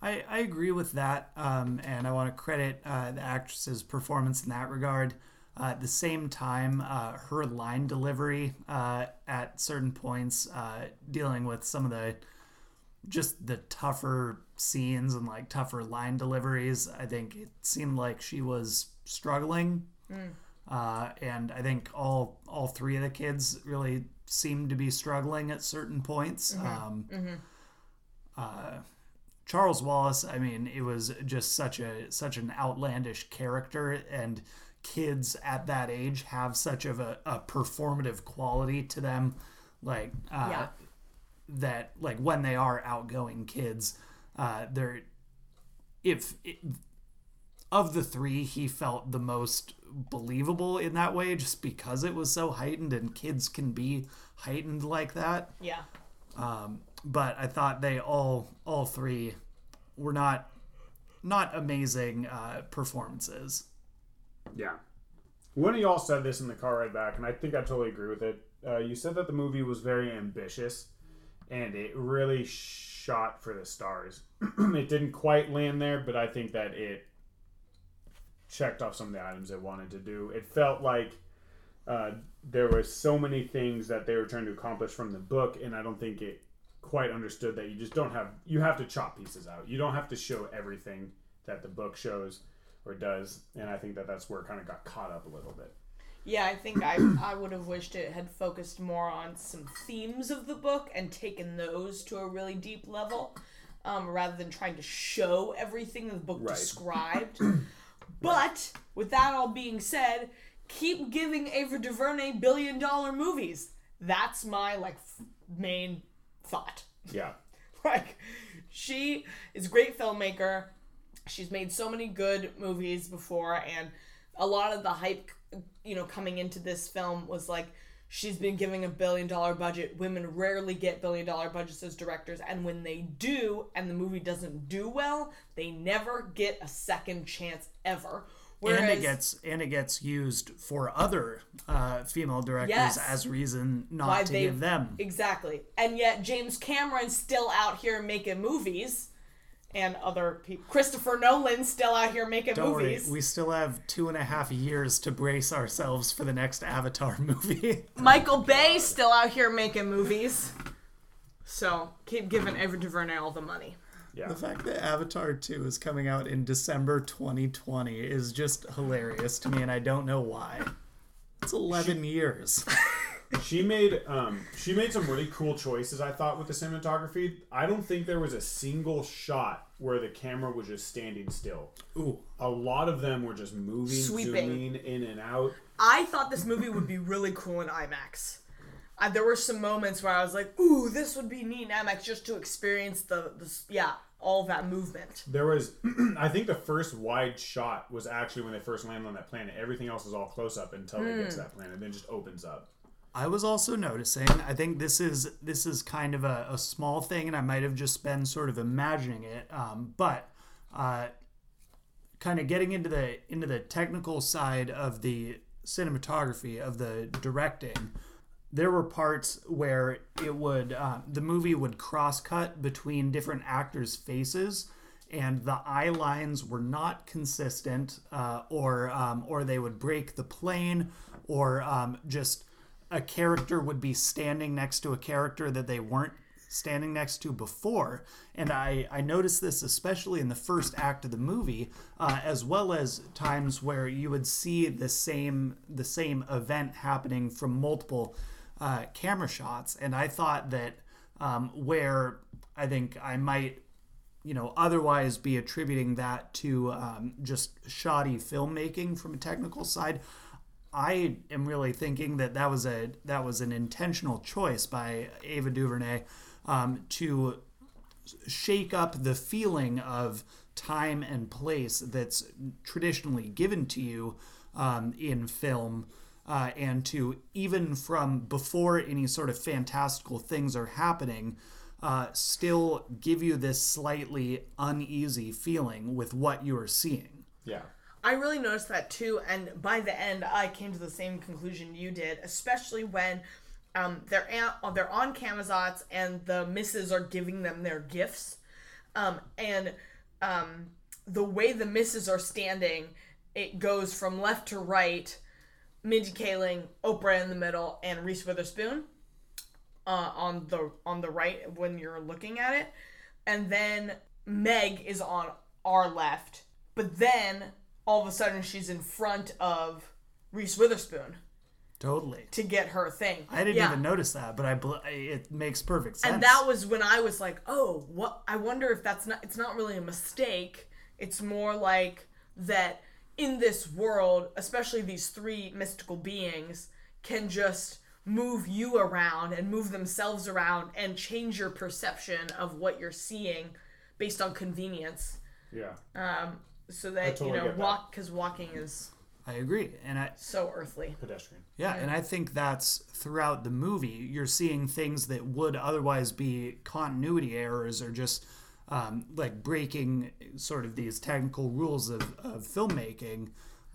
I, I agree with that, um, and I want to credit uh, the actress's performance in that regard. Uh, at the same time, uh, her line delivery uh, at certain points, uh, dealing with some of the just the tougher scenes and like tougher line deliveries, I think it seemed like she was struggling. Uh, and I think all all three of the kids really seemed to be struggling at certain points. Um, uh, Charles Wallace, I mean, it was just such a such an outlandish character, and kids at that age have such of a, a performative quality to them, like uh, Yeah. that like when they are outgoing kids, uh, they're if of the three, he felt the most believable in that way, just because it was so heightened, and kids can be heightened like that Yeah. Um but I thought they all all three were not not amazing uh, performances. Yeah. One of y'all said this in the car ride back, and I think I totally agree with it. Uh, you said that the movie was very ambitious, and it really shot for the stars. it didn't quite land there, but I think that it checked off some of the items it wanted to do. It felt like uh, there were so many things that they were trying to accomplish from the book, and I don't think it quite understood that you just don't have you have to chop pieces out. You don't have to show everything that the book shows or does, and I think that that's where it kind of got caught up a little bit. Yeah, I think I I would have wished it had focused more on some themes of the book and taken those to a really deep level, um, rather than trying to show everything the book Right. described. but with that all being said, keep giving Ava DuVernay billion dollar movies. That's my like f- main thought. Yeah, like she is a great filmmaker she's made so many good movies before and a lot of the hype you know coming into this film was like she's been giving a billion dollar budget women rarely get billion dollar budgets as directors and when they do and the movie doesn't do well they never get a second chance ever Whereas, and it gets and it gets used for other uh, female directors Yes. as reason not to they- give them. Exactly. And yet James Cameron's still out here making movies. And other people. Christopher Nolan's still out here making Don't worry, movies. we still have two and a half years to brace ourselves for the next Avatar movie. Michael Bay's still out here making movies. So keep giving Ava DuVernay all the money. yeah. The fact that Avatar 2 is coming out in December 2020 is just hilarious to me, and I don't know why. It's 11 years. she made um, she made some really cool choices. I thought with the cinematography. I don't think there was a single shot where the camera was just standing still. Ooh. A lot of them were just moving, Sweeping. zooming in and out. I thought this movie would be really cool in IMAX. Uh, there were some moments where I was like, "Ooh, this would be neat in IMAX just to experience the, the yeah, all that movement." There was, I think, the first wide shot was actually when they first landed on that planet. Everything else is all close up until they get to that planet, then it just opens up. I was also noticing. I think this is this is kind of a, a small thing, and I might have just been sort of imagining it. Um, but uh, kind of getting into the into the technical side of the cinematography of the directing, there were parts where it would um, the movie would cross cut between different actors' faces. And the eye lines were not consistent, uh, or um, or they would break the plane, or um, just a character would be standing next to a character that they weren't standing next to before. And I, I noticed this especially in the first act of the movie, uh, as well as times where you would see the same the same event happening from multiple uh, camera shots. And I thought that um, where I think I might you know, otherwise be attributing that to um, just shoddy filmmaking from a technical side. I am really thinking that that was a that was an intentional choice by Ava DuVernay um, to shake up the feeling of time and place that's traditionally given to you um, in film. Uh, and to even from before any sort of fantastical things are happening, uh, still give you this slightly uneasy feeling with what you are seeing. Yeah. I really noticed that too, and by the end, I came to the same conclusion you did, especially when um, they're an- they're on Camazotz and the misses are giving them their gifts, um, and um, the way the misses are standing, it goes from left to right, Mindy Kaling, Oprah in the middle, and Reese Witherspoon uh, on the on the right when you're looking at it, and then Meg is on our left, but then all of a sudden she's in front of Reese Witherspoon Totally. to get her thing. I didn't Yeah. even notice that, but I bel- it makes perfect sense. And that was when I was like, "Oh, what? I wonder if that's not. It's not really a mistake. It's more like that in this world, especially these three mystical beings can just move you around and move themselves around and change your perception of what you're seeing based on convenience. Yeah. Um, so that totally you know, walk because walking is I agree, and I so earthly. Pedestrian. yeah, and I think that's throughout the movie. You're seeing things that would otherwise be continuity errors or just um, like breaking sort of these technical rules of, of filmmaking,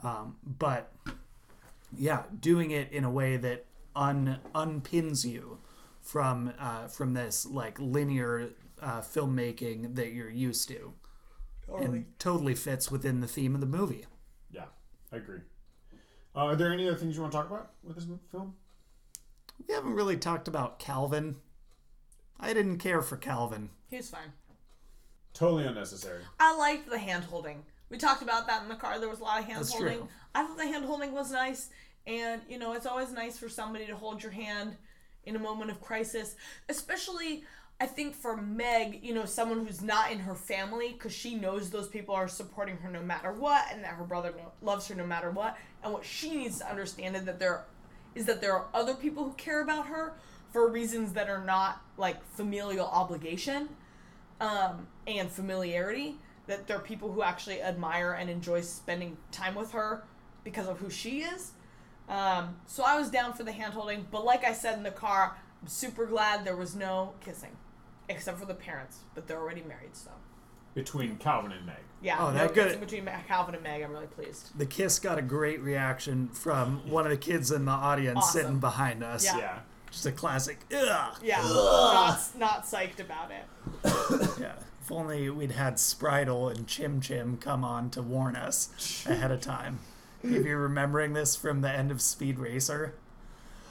um, but yeah, doing it in a way that un unpins you from uh, from this like linear uh, filmmaking that you're used to, and totally fits within the theme of the movie. Yeah, I agree. Uh, are there any other things you want to talk about with this film? We haven't really talked about Calvin. I didn't care for Calvin. He was fine. Totally unnecessary. I liked the hand holding. We talked about that in the car. There was a lot of hand That's holding. true. I thought the hand holding was nice. And, you know, it's always nice for somebody to hold your hand in a moment of crisis. Especially, I think for Meg, you know, someone who's not in her family, because she knows those people are supporting her no matter what, and that her brother loves her no matter what. And what she needs to understand is that there is that there are other people who care about her for reasons that are not like familial obligation um, and familiarity. That there are people who actually admire and enjoy spending time with her because of who she is. Um, so I was down for the handholding, but like I said in the car, I'm super glad there was no kissing, except for the parents, but they're already married, so Between Calvin and Meg. yeah. Oh, no that good- between Calvin and Meg. I'm really pleased. The kiss got a great reaction from one of the kids in the audience Awesome. sitting behind us. Yeah. Yeah. Just a classic. Ugh. Yeah, not not psyched about it. Yeah. If only we'd had Spritle and Chim Chim come on to warn us ahead of time. If you're remembering this from the end of Speed Racer,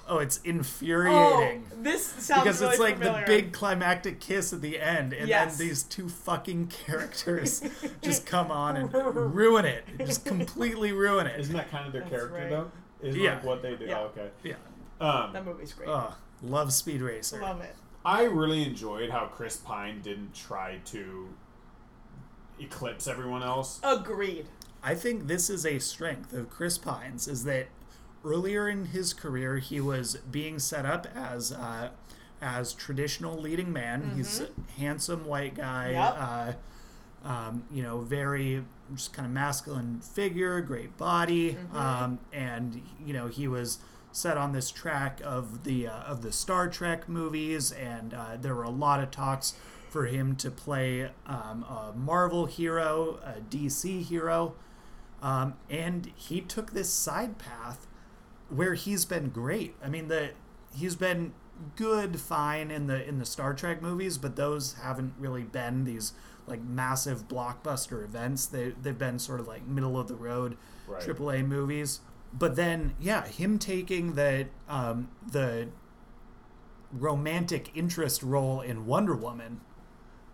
oh, it's Oh, infuriating. this sounds because really it's like familiar. the big climactic kiss at the end, and Yes. then these two fucking characters just come on and ruin it. Just completely ruin it. Isn't that kind of their That's character right. though? Isn't Yeah. like what they do? Yeah. Oh, okay. Yeah. Um, That movie's great. Oh, love Speed Racer. Love it. I really enjoyed how Chris Pine didn't try to eclipse everyone else. Agreed. I think this is a strength of Chris Pine's is that earlier in his career he was being set up as uh, as traditional leading man. He's a handsome white guy. Yep. Uh, um, you know, very just kind of masculine figure, great body, um, and you know he was set on this track of the uh, of the Star Trek movies, and uh, there were a lot of talks for him to play um, a Marvel hero, a DC hero, um, and he took this side path where he's been great. I mean, the he's been good, fine in the in the Star Trek movies, but those haven't really been these like massive blockbuster events. They they've been sort of like middle of the road Right. AAA movies. But then, yeah, him taking the um, the romantic interest role in Wonder Woman,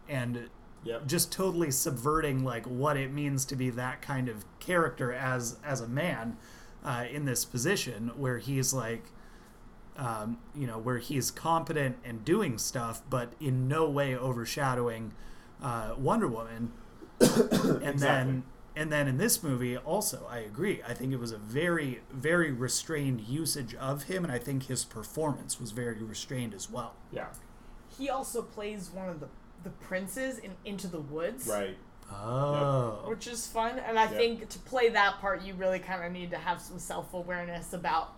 and Yep. just totally subverting like what it means to be that kind of character as as a man uh, in this position where he's like um, you know where he's competent and doing stuff but in no way overshadowing uh, Wonder Woman and then and then in this movie also I agree I think it was a very very restrained usage of him and I think his performance was very restrained as well Yeah. He also plays one of the the princes in Into the Woods. Right. Oh. Which is fun, and I Yep. think to play that part, you really kind of need to have some self awareness about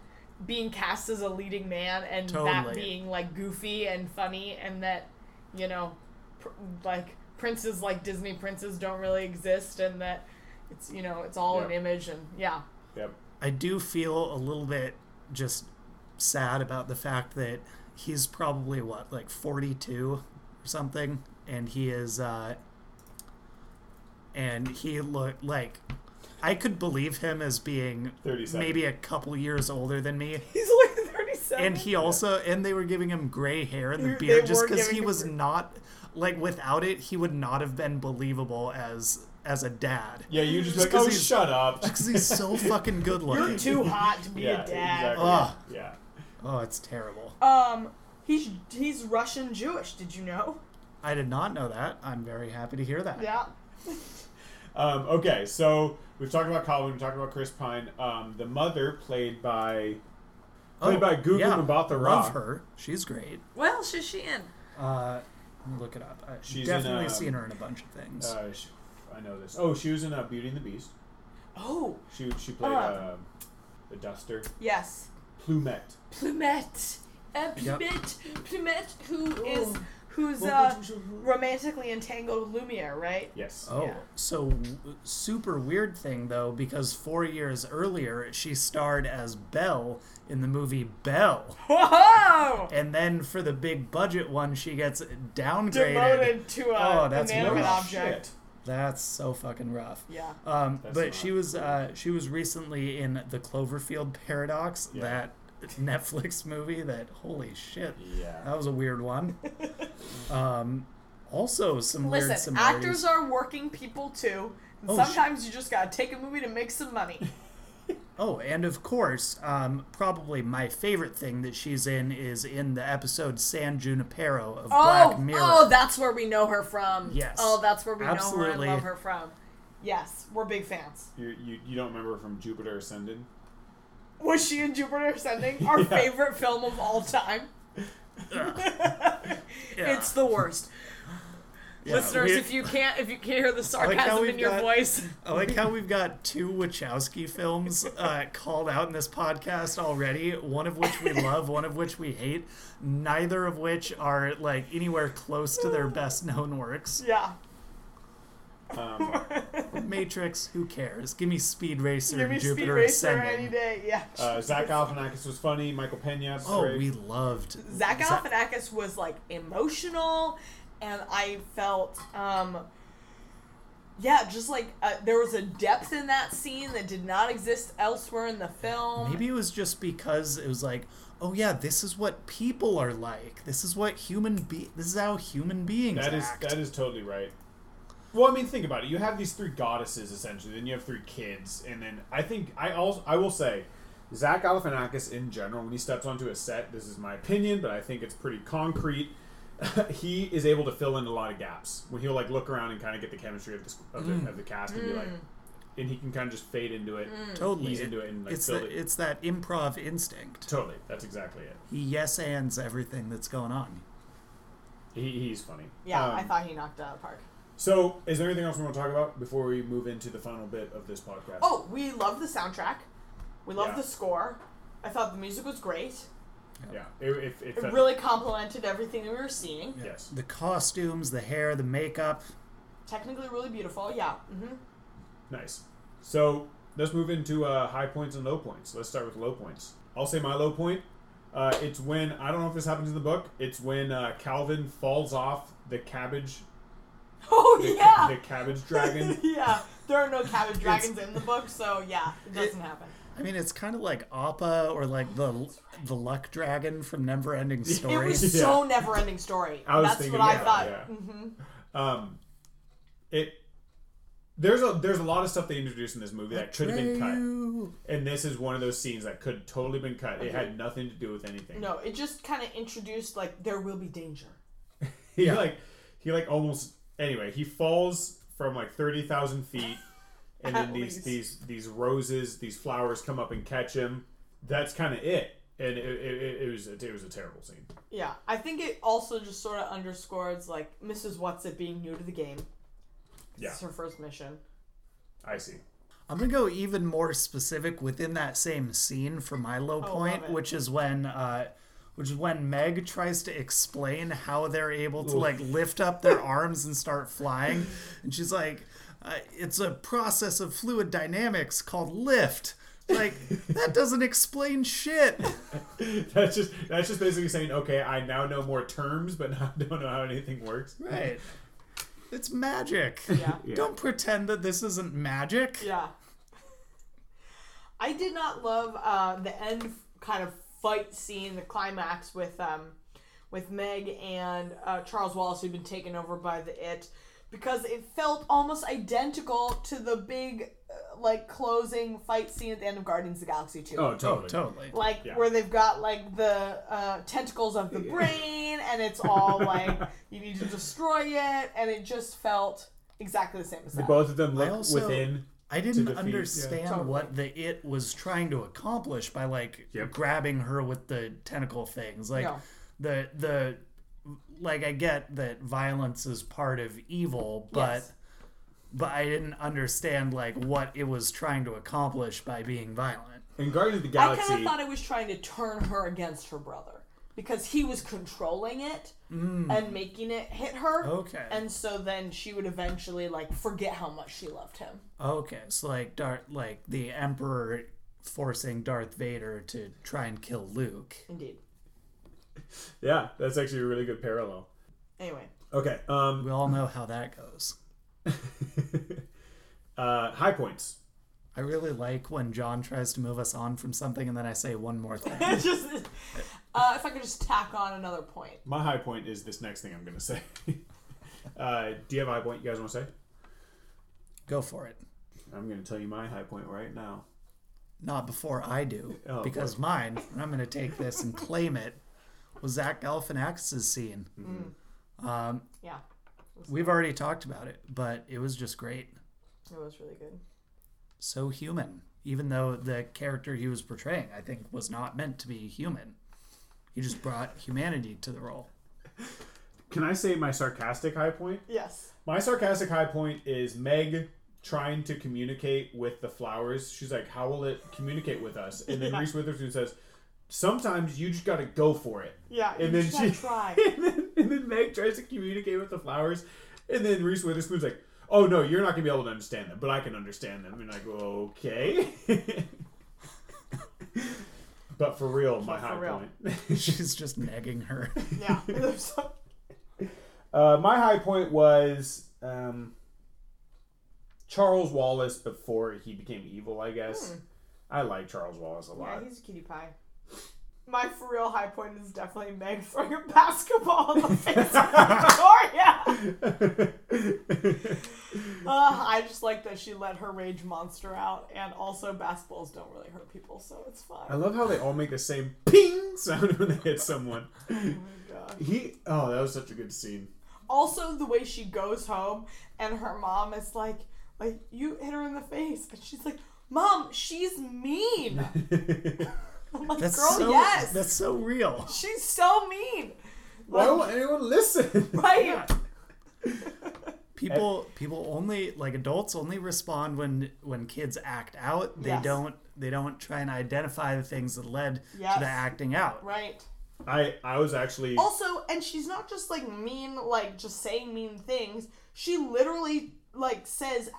being cast as a leading man and that being like goofy and funny, and that you know, pr- like princes like Disney princes don't really exist, and that it's you know it's all an image, and yeah, Yep. I do feel a little bit just sad about the fact that he's probably what like 42 or something and he is uh and he looked like I could believe him as being 37. maybe a couple years older than me he's like thirty seven. and he also and they were giving him gray hair and the They beard just because he was gray- not like without it he would not have been believable as as a dad Yeah, you just, Just like, 'cause oh, shut up. because he's so fucking good looking You're too hot to be yeah, a dad. exactly. Ugh. Yeah. oh it's terrible Um, he's he's Russian Jewish. Did you know? I did not know that. I'm very happy to hear that. Yeah. Um, okay, so we've talked about Colin, we've talked about Chris Pine. Um, the mother, played by Played by Gugu Mbatha Raw. Love Raw. her. She's great. Well, else is she in? Uh, let me look it up. I've She's in, definitely um, seen her in a bunch of things. uh, sh I know this. Oh, she was in uh, Beauty and the Beast. Oh, She she played Oh. uh, the Duster. yes. Plumette. Plumette. Uh, Yep. Plumette. Plumette, who is Oh. Who's uh, romantically entangled with Lumiere, right? Yes. oh, yeah. so super weird thing though, because four years earlier she starred as Belle in the movie Belle, Whoa! and then for the big budget one, she gets downgraded. Demoted to a Oh, that's inanimate rough. object. That's so fucking rough. Yeah. Um, That's but not she was uh, she was recently in the Cloverfield Paradox, Yeah. that Netflix movie. That holy shit, Yeah. that was a weird one. um, also some weird Listen, similarities. actors are working people too. And Oh, sometimes you just gotta take a movie to make some money. Oh, and of course, um, probably my favorite thing that she's in is in the episode San Junipero of Oh, Black Mirror. oh, that's where we know her from. Yes. Oh, that's where we know her Absolutely. and love her from. Yes, we're big fans. You, you you don't remember from Jupiter Ascended? Was she in Jupiter Ascending? Our Yeah. favorite film of all time. Yeah. It's the worst. Yeah, Listeners, if you can't if you can't hear the sarcasm we've in your got- voice, I like how we've got two Wachowski films uh, called out in this podcast already. One of which we love, one of which we hate. Neither of which are like anywhere close to their best known works. yeah. Um, Matrix, who cares? Give me Speed Racer Give me and Speed Jupiter Racer Ascending. any day. Yeah. uh, Zach Galifianakis was funny. Michael Pena. Oh, great. we loved Zach Za- Galifianakis was like emotional, and I felt, um, yeah, just like uh, there was a depth in that scene that did not exist elsewhere in the film. Maybe it was just because it was like, oh yeah, this is what people are like. This is what human be. This is how human beings That is act. that is totally right. Well, I mean, think about it. You have these three goddesses essentially, then you have three kids, and then I think I also I will say Zach Galifianakis in general, when he steps onto a set, this is my opinion, but I think it's pretty concrete. he is able to fill in a lot of gaps when he'll like look around and kind of get the chemistry of the of the, mm. of the cast and be like, mm. and he can kind of just fade into it, mm. Totally. ease into it, and like it's the, it. it's that improv instinct. Totally, that's exactly it. He yes ands everything that's going on. He, he's funny. Yeah, Um, I thought he knocked out of park. So, is there anything else we want to talk about before we move into the final bit of this podcast? Oh, we love the soundtrack. We love Yeah. the score. I thought the music was great. yeah, it, it, it, It really complemented everything that we were seeing. yes. The costumes, the hair, the makeup. Technically, really beautiful. Yeah. hmm Nice. So let's move into uh, high points and low points. Let's start with low points. I'll say my low point. Uh, it's when I don't know if this happens in the book. It's when uh, Calvin falls off the cabbage, Oh the, yeah. the cabbage dragon. yeah. There are no cabbage dragons in the book, so yeah, it doesn't happen. I mean, it's kind of like Appa or like the the Luck Dragon from Neverending It Story. was so never-ending story. I was That's thinking what I that, thought. yeah. hmm Um, it there's a there's a lot of stuff they introduced in this movie that could have been cut, and this is one of those scenes that could totally been cut. It had nothing to do with anything. No, it just kind of introduced like there will be danger. he Yeah. like he like almost anyway he falls from like 30,000 feet and then these least. these these roses these flowers come up and catch him that's kind of it and it, it, it, it was it was a terrible scene Yeah, I think it also just sort of underscores like Mrs. Whatsit being new to the game. yeah It's her first mission. i see I'm gonna go even more specific within that same scene for my low Oh, point, which is when uh, which is when Meg tries to explain how they're able to like lift up their arms and start flying, and she's like, uh, "It's a process of fluid dynamics called lift." Like that doesn't explain shit. that's just that's just basically saying okay i now know more terms but now don't know how anything works Right. It's magic. Yeah. Yeah. Don't pretend that this isn't magic. Yeah. I did not love uh, the end kind of fight scene, the climax with um, with Meg and uh, Charles Wallace, who'd been taken over by the It, because it felt almost identical to the big uh, like closing fight scene at the end of Guardians of the Galaxy 2. oh Oh, totally totally. like Yeah. where they've got like the uh, tentacles of the brain and it's all like you need to destroy it and it just felt exactly the same as that. both of them I look also- within I didn't defeat- yeah. understand Totally. what the it was trying to accomplish by like Yep. grabbing her with the tentacle things. Like No. the the like I get that violence is part of evil, but Yes. but I didn't understand like what it was trying to accomplish by being violent. in guardians of the Galaxy, I kind of thought it was trying to turn her against her brother because he was controlling it and making it hit her. Okay. And so then she would eventually like forget how much she loved him. Okay, so like Darth like the Emperor forcing Darth Vader to try and kill Luke. Indeed. yeah that's actually a really good parallel Anyway, okay um We all know how that goes. uh high points I really like when John tries to move us on from something and then I say one more thing. just uh, if I could just tack on another point. my high point is this next thing i'm gonna say uh do you have a high point you guys want to say Go for it. I'm going to tell you my high point right now. Not before I do, Oh, because boy. mine, and I'm going to take this and claim it, was Zach Galifianakis' scene. Um, Yeah, we've already talked about it, but it was just great. it was really good. So human, even though the character he was portraying, I think, was not meant to be human. He just brought humanity to the role. Can I say my sarcastic high point? Yes. My sarcastic high point is Meg trying to communicate with the flowers. She's like, "How will it communicate with us?" And then Yeah. Reese Witherspoon says, "Sometimes you just got to go for it." Yeah, And you then just she try. and, then, and then Meg tries to communicate with the flowers, and then Reese Witherspoon's like, "Oh no, you're not gonna be able to understand them, but I can understand them." And I go, "Okay." but for real, my for high real. point. She's just negging her. Yeah. Uh, my high point was um, Charles Wallace before he became evil. I guess I like Charles Wallace a Hmm. yeah, lot. he's a cutie pie. My for real high point is definitely Meg throwing a basketball in the face of Victoria. Uh, I just like that she let her rage monster out, and also basketballs don't really hurt people, so it's fine. I love how they all make the same ping sound when they hit someone. Oh my god. He oh, that was such a good scene. Also, the way she goes home and her mom is like, like you hit her in the face, and she's like, "Mom, she's mean." I'm like, That's "Girl, so yes, that's so real. she's so mean." Why won't anyone listen? Right? People people only like adults only respond when when kids act out. They Yes. don't they don't try and identify the things that led Yes. to the acting out. Right. I I was actually Also, and she's not just like mean, like just saying mean things. She literally like says,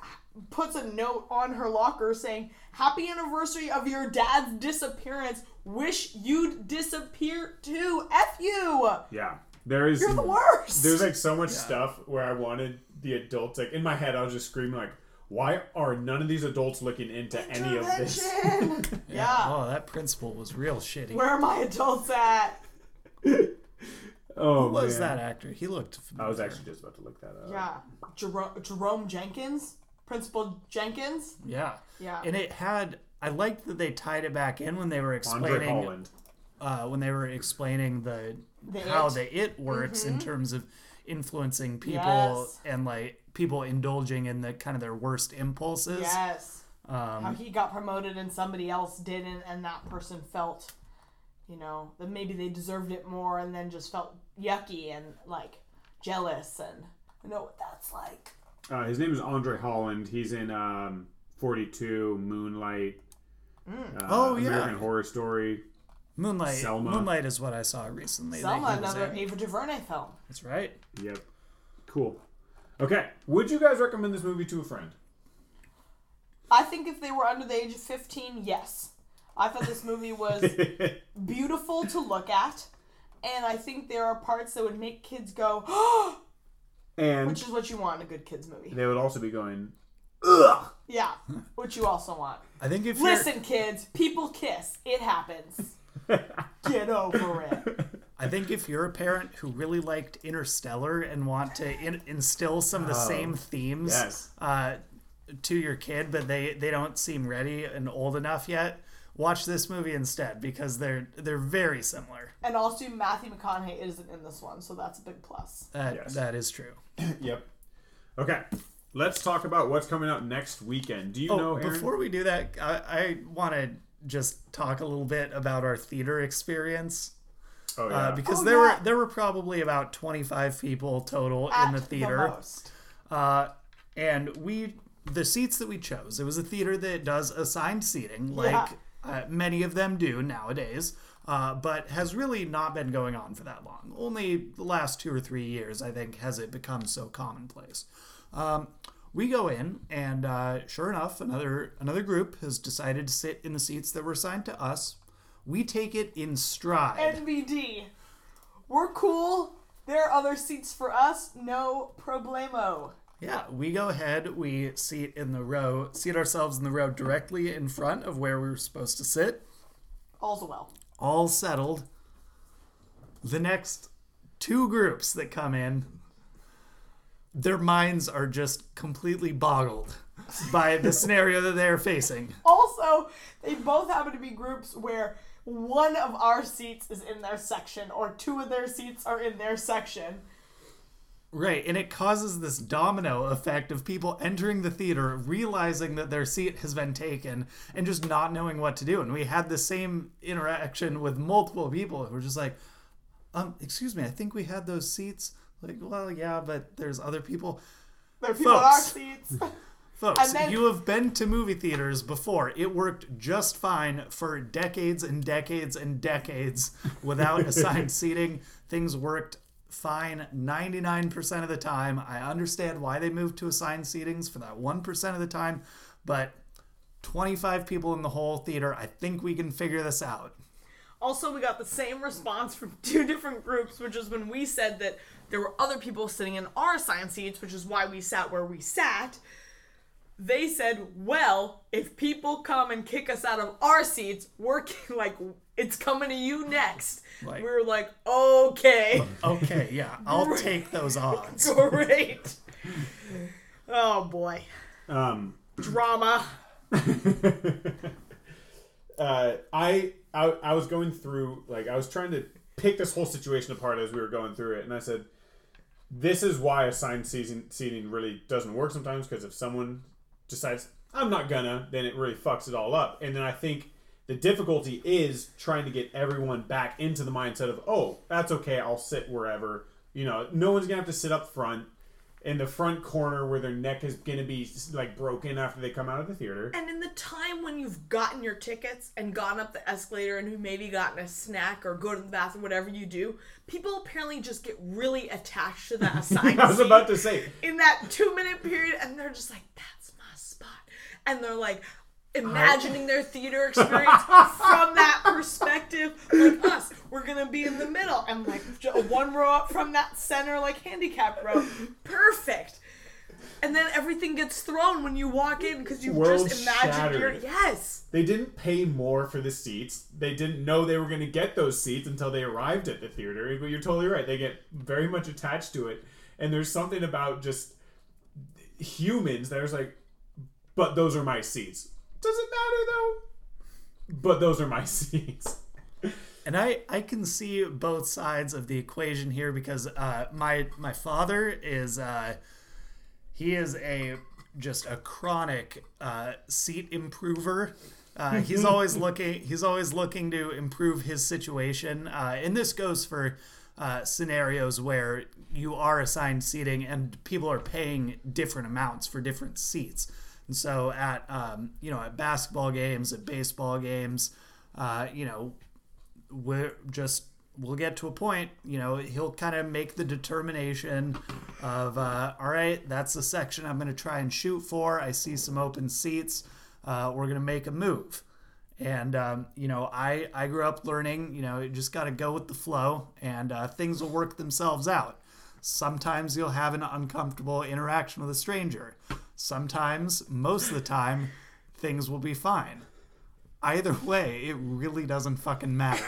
puts a note on her locker saying, "Happy anniversary of your dad's disappearance. Wish you'd disappear too. F you. yeah. There is You're the worst." there's like so much stuff where I wanted the adults like in my head I was just screaming like why are none of these adults looking into any of this? Intervention. yeah. Oh, that principal was real shitty. Where are my adults at? Oh Who was man. that actor? He looked familiar. I was actually just about to look that up. Yeah. Jerome, Jerome Jenkins, Principal Jenkins. Yeah. Yeah. And it had I liked that they tied it back in when they were Andre explaining Holland. uh, when they were explaining the, The how it. the it works in terms of influencing people Yes. and like people indulging in the kind of their worst impulses. Yes. Um, how he got promoted and somebody else didn't, and that person felt, you know, that maybe they deserved it more, and then just felt yucky and like jealous, and I know what that's like. Uh, his name is Andre Holland. He's in um, 42, Moonlight, uh, Oh, yeah. American Horror Story. Moonlight. Selma. Moonlight is what I saw recently. Selma, another. Ava DuVernay film. That's right. Yep. Cool. Okay. Would you guys recommend this movie to a friend? I think if they were under the age of fifteen, yes. I thought this movie was beautiful to look at, and I think there are parts that would make kids go, and which is what you want in a good kids movie. they would also be going, ugh. Yeah, which you also want. I think if you're Listen, kids, people kiss. It happens. Get over it. I think if you're a parent who really liked Interstellar and want to in- instill some of the same themes yes. uh, to your kid, but they they don't seem ready and old enough yet, watch this movie instead because they're they're very similar. And also, Matthew McConaughey isn't in this one, so that's a big plus. That Yes. that is true. Yep. Okay. Let's talk about what's coming out next weekend. Do you Oh, know, Aaron? before we do that, I, I want to just talk a little bit about our theater experience. oh, yeah. Uh, because Oh, there yeah. were there were probably about 25 people total At in the theater. most. Uh, and we the seats that we chose it was a theater that does assigned seating like Yeah. Uh, many of them do nowadays uh, but has really not been going on for that long only the last two or three years i think has it become so commonplace um, we go in and uh, sure enough another another group has decided to sit in the seats that were assigned to us we take it in stride NBD. We're cool. There are other seats for us. No problemo. Yeah, we go ahead, we seat in the row, seat ourselves in the row directly in front of where we were supposed to sit, All's well. all settled. The next two groups that come in, their minds are just completely boggled by the scenario that they're facing. Also, they both happen to be groups where one of our seats is in their section, or two of their seats are in their section. Right, and it causes this domino effect of people entering the theater, realizing that their seat has been taken, and just not knowing what to do. And we had the same interaction with multiple people who were just like, um, excuse me, I think we had those seats. Like, well, yeah, but there's other people. There are people in our Folks. seats. Folks, then- you have been to movie theaters before. It worked just fine for decades and decades and decades without assigned seating. Things worked fine 99% of the time. I understand why they moved to assigned seatings for that 1% of the time, but 25 people in the whole theater, I think we can figure this out. Also, we got the same response from two different groups, which is when we said that there were other people sitting in our assigned seats, which is why we sat where we sat. they said, well, if people come and kick us out of our seats, we're like, it's coming to you next. Like- we were like, okay, Okay, yeah, I'll take those odds. great. oh boy, Um, drama. uh, I, I I was going through like I was trying to pick this whole situation apart as we were going through it, and I said, "This is why assigned season seating really doesn't work sometimes because if someone decides I'm not gonna, then it really fucks it all up." And then I think the difficulty is trying to get everyone back into the mindset of, "Oh, that's okay, I'll sit wherever." You know, no one's gonna have to sit up front in the front corner where their neck is gonna be like broken after they come out of the theater. And in the time when you've gotten your tickets and gone up the escalator and who maybe gotten a snack or go to the bathroom, whatever you do, people apparently just get really attached to that assigned I was about to say, in that two minute period, and they're just like, "That's my spot," and they're like imagining their theater experience from that perspective, like us. We're gonna be in the middle and like one row up from that center, like handicap row, perfect. And then everything gets thrown when you walk in because you World just imagined your yes. they didn't pay more for the seats. They didn't know they were to get those seats until they arrived at the theater. But you're totally right. They get very much attached to it. And there's something about just humans there's like, but those are my seats. Doesn't matter though. But those are my seats. And I, I can see both sides of the equation here because uh, my my father is uh, he is a just a chronic uh, seat improver. Uh, he's always looking he's always looking to improve his situation, uh, and this goes for uh, scenarios where you are assigned seating and people are paying different amounts for different seats. And so at um, you know at basketball games, at baseball games, uh, you know we're just we'll get to a point you know he'll kind of make the determination of uh, all right that's the section i'm going to try and shoot for. I see some open seats. Uh, we're going to make a move. And um, you know i i grew up learning you know you just got to go with the flow and uh, things will work themselves out. Sometimes you'll have an uncomfortable interaction with a stranger sometimes most of the time things will be fine either way it really doesn't fucking matter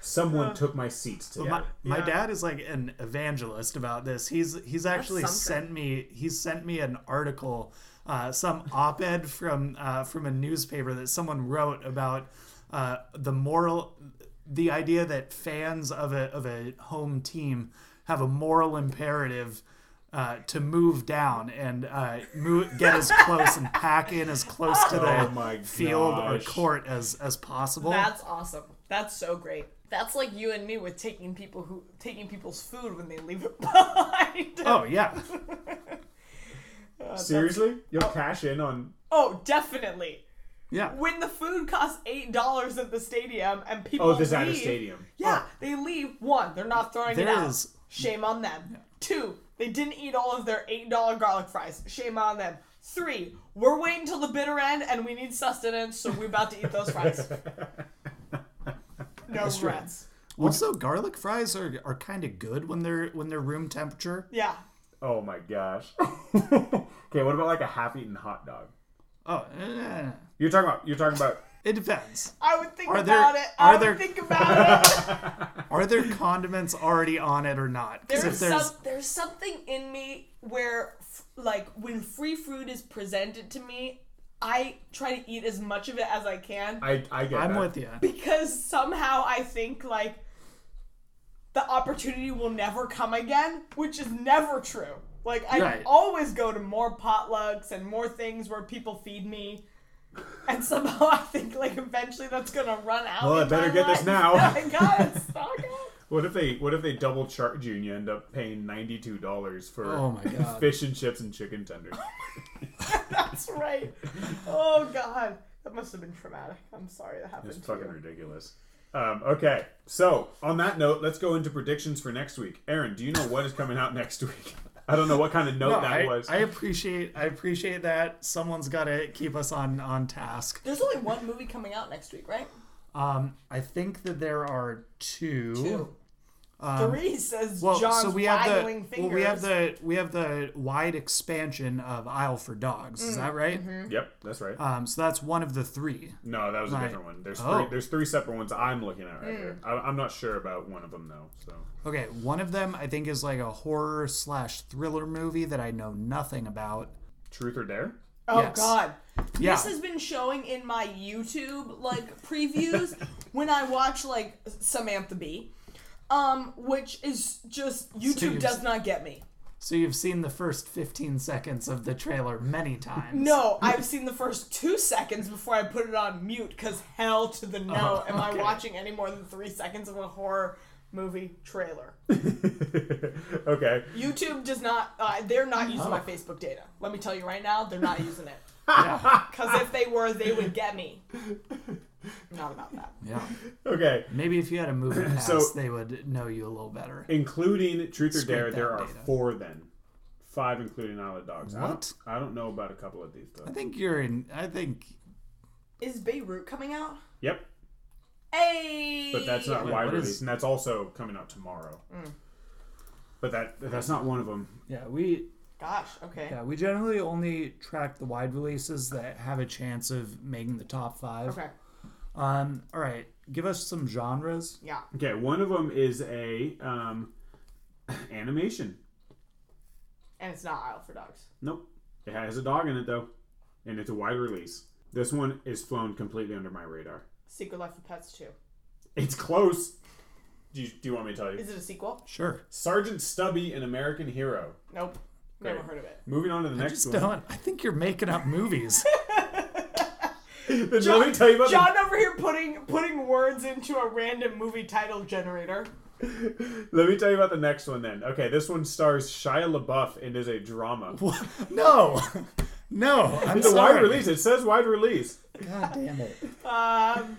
Someone took my seats today. my, my Yeah. dad is like an evangelist about this. He's he's actually sent me he's sent me an article, uh, some op-ed from uh, from a newspaper that someone wrote about uh, the moral, the idea that fans of a of a home team have a moral imperative. Uh, to move down and uh, move, get as close and pack in as close to the Oh my field or court as as possible. That's awesome. That's so great. That's like you and me with taking people who taking people's food when they leave it behind. oh yeah, Seriously? You'll cash in on. Oh, definitely. yeah. When the food costs eight dollars at the stadium and people Oh, this at a leave, stadium. Yeah, they leave. One, they're not throwing it out. is- Shame on them. Two, they didn't eat all of their eight dollar garlic fries. Shame on them. Three, we're waiting till the bitter end and we need sustenance, so we're about to eat those fries. No regrets. Also, garlic fries are, are kind of good when they're when they're room temperature. Yeah. Oh my gosh. okay, what about like a half-eaten hot dog? Oh, eh, You're talking about. You're talking about. It depends. I would think Are there- about it. are I there- would think about it. Are there condiments already on it or not? 'Cause There's, if there's some, there's something in me where, f- like, when free food is presented to me, I try to eat as much of it as I can I I get. I'm that. with you. because somehow I think like the opportunity will never come again, which is never true. Like I Right. always go to more potlucks and more things where people feed me. And somehow I think like eventually that's gonna run out. Well, I better get this now. I gotta stock up. What if they What if they double charge you and you end up paying ninety two dollars for Oh my God. fish and chips and chicken tenders? That's right. Oh god, that must have been traumatic. I'm sorry that happened It's to fucking you. ridiculous. Um, okay, so on that note, let's go into predictions for next week. Aaron, do you know what is coming out next week? I don't know what kind of note No, that I, was. I appreciate I appreciate that someone's got to keep us on on task. There's only one movie coming out next week, right? Um, I think that there are two. Two. Um, three says Well, John's so we have the fingers. well, we have the we have the wide expansion of Isle for Dogs. Is that mm, right? Mm-hmm. Yep, that's right. Um, so that's one of the three. no, that was a different one. There's Oh. three. There's three separate ones I'm looking at right here. Mm. I, I'm not sure about one of them though. So Okay, one of them I think is like a horror slash thriller movie that I know nothing about. Truth or Dare? Oh Yes. God. Yeah. This has been showing in my YouTube like previews when I watch like Samantha Bee, um, which is just YouTube you've- does not get me. So you've seen the first 15 seconds of the trailer many times. No, I've seen the first two seconds before I put it on mute because hell to the no, Oh, am I watching any more than three seconds of a horror movie trailer? okay. YouTube does not. Uh, they're not using Oh. my Facebook data. Let me tell you right now, they're not using it. Yeah. Because if they were, they would get me. Not about that. yeah. Okay. Maybe if you had a movie pass, So- they would know you a little better. Including Truth or Dare, there are data. four then. Five including Isle of Dogs. I don't- What? I don't know about a couple of these though. I think you're in. I think. Is Beirut coming out? Yep. Hey. But that's not Wait, wide what is- release, and that's also coming out tomorrow. Mm. But that that's not one of them. Yeah, we. Gosh. Okay. Yeah, we generally only track the wide releases that have a chance of making the top five. Okay. Um. All right. Give us some genres. Yeah. Okay, one of them is a um, animation. And it's not Isle for Dogs. Nope, it has a dog in it though, and it's a wide release. This one is flown completely under my radar. Secret Life of Pets 2. It's close. Do you, do you want me to tell you? Is it a sequel? Sure. Sergeant Stubby, an American hero. Nope. Never Great. heard of it. Moving on to the I next just one. don't. I think you're making up movies. Then let me tell you about the John over here putting putting words into a random movie title generator. Let me tell you about the next one then. Okay, this one stars Shia LaBeouf and is a drama. no. No. I'm It's a wide release. It says wide release. God damn it. Um,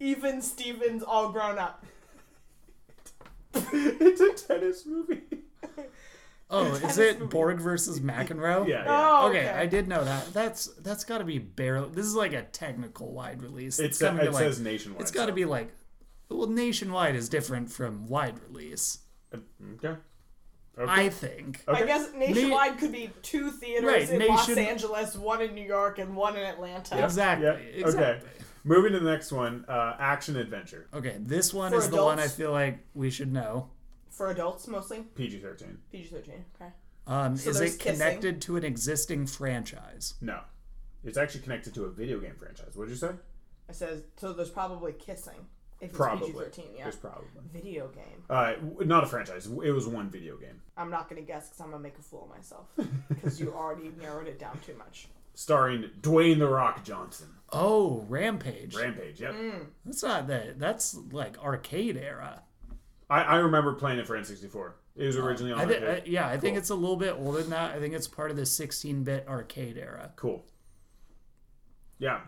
even Stevens all grown up. it's a tennis movie. Oh, is it Borg versus McEnroe? Yeah, yeah. Oh, Okay, okay. I did know that. That's that's got to be barely. This is like a technical wide release. It's, gotta be it like, says nationwide. It's got to so- be like, well, nationwide is different from wide release. Okay. Okay. I think. okay. I guess nationwide could be two theaters Right, in Los Angeles, one in New York, and one in Atlanta. Exactly. Yeah. exactly. Okay. Moving to the next one. Uh, action adventure. Okay, this one For is the one I feel like we should know. For adults mostly. PG thirteen. PG thirteen. Okay. Um, So is there's it kissing? connected to an existing franchise? No. It's actually connected to a video game franchise. What did you say? It says so. There's probably kissing. If it's Probably. PG thirteen, yeah. There's probably. Video game. Uh, w- not a franchise. It was one video game. I'm not gonna guess because I'm gonna make a fool of myself because you already narrowed it down too much. Starring Dwayne The Rock Johnson. Oh, Rampage. Rampage, yep. Mm. That's not that. That's like arcade era. I, I remember playing it for N64. It was originally on I thi- arcade. I- yeah, I think it's a little bit older than that. I think it's part of the 16-bit arcade era. Cool. Yeah.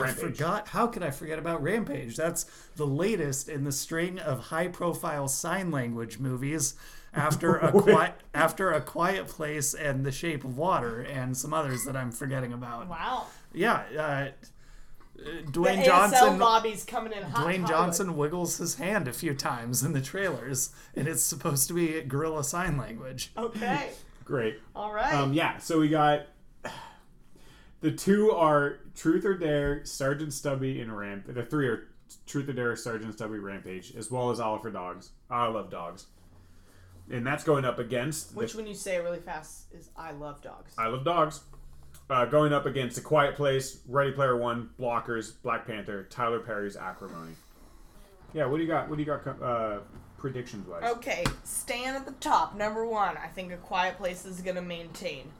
I forgot. How could I forget about Rampage? That's the latest in the string of high-profile sign language movies after a quiet after a Quiet Place and The Shape of Water and some others that I'm forgetting about. Wow. Yeah, uh, The Dwayne ASL Johnson. coming in hot. Dwayne Hollywood. Johnson wiggles his hand a few times in the trailers, and it's supposed to be gorilla sign language. Okay. Great. All right. Um, yeah, so we got the two are Truth or Dare, Sergeant Stubby, and Ramp. The three are Truth or Dare, Sergeant Stubby, Rampage, as well as for Dogs. I love dogs, and that's going up against Which, the, when you say it really fast, is I love dogs. I love dogs. Uh, going up against A Quiet Place, Ready Player One, Blockers, Black Panther, Tyler Perry's Acrimony. Yeah, what do you got? What do you got? Uh, predictions wise. Okay, staying at the top, number one, I think A Quiet Place is to maintain.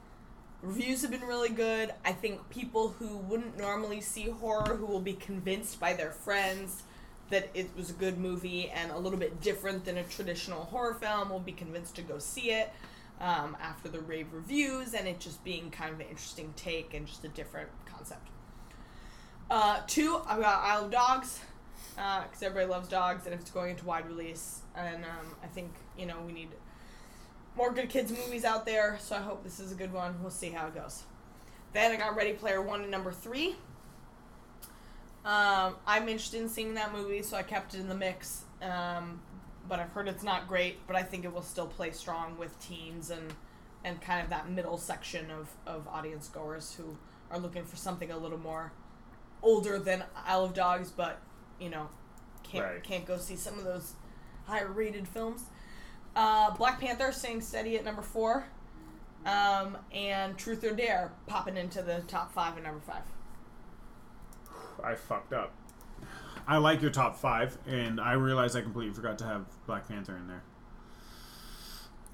Reviews have been really good. I think people who wouldn't normally see horror, who will be convinced by their friends that it was a good movie and a little bit different than a traditional horror film, will be convinced to go see it um, after the rave reviews and it just being kind of an interesting take and just a different concept. Uh, two, I've got Isle of Dogs because everybody loves dogs, and if it's going into wide release, and um, I think you know we need more good kids movies out there. So I hope this is a good one. We'll see how it goes. Then I got Ready Player One and number three. Um, I'm interested in seeing that movie, so I kept it in the mix. Um, but I've heard it's not great. But I think it will still play strong with teens and and kind of that middle section of of audience goers who are looking for something a little more older than Isle of Dogs, but you know can't Right. can't go see some of those higher rated films. Uh, Black Panther staying steady at number four, um, and Truth or Dare popping into the top five at number five. I fucked up. I like your top five, and I realized I completely forgot to have Black Panther in there.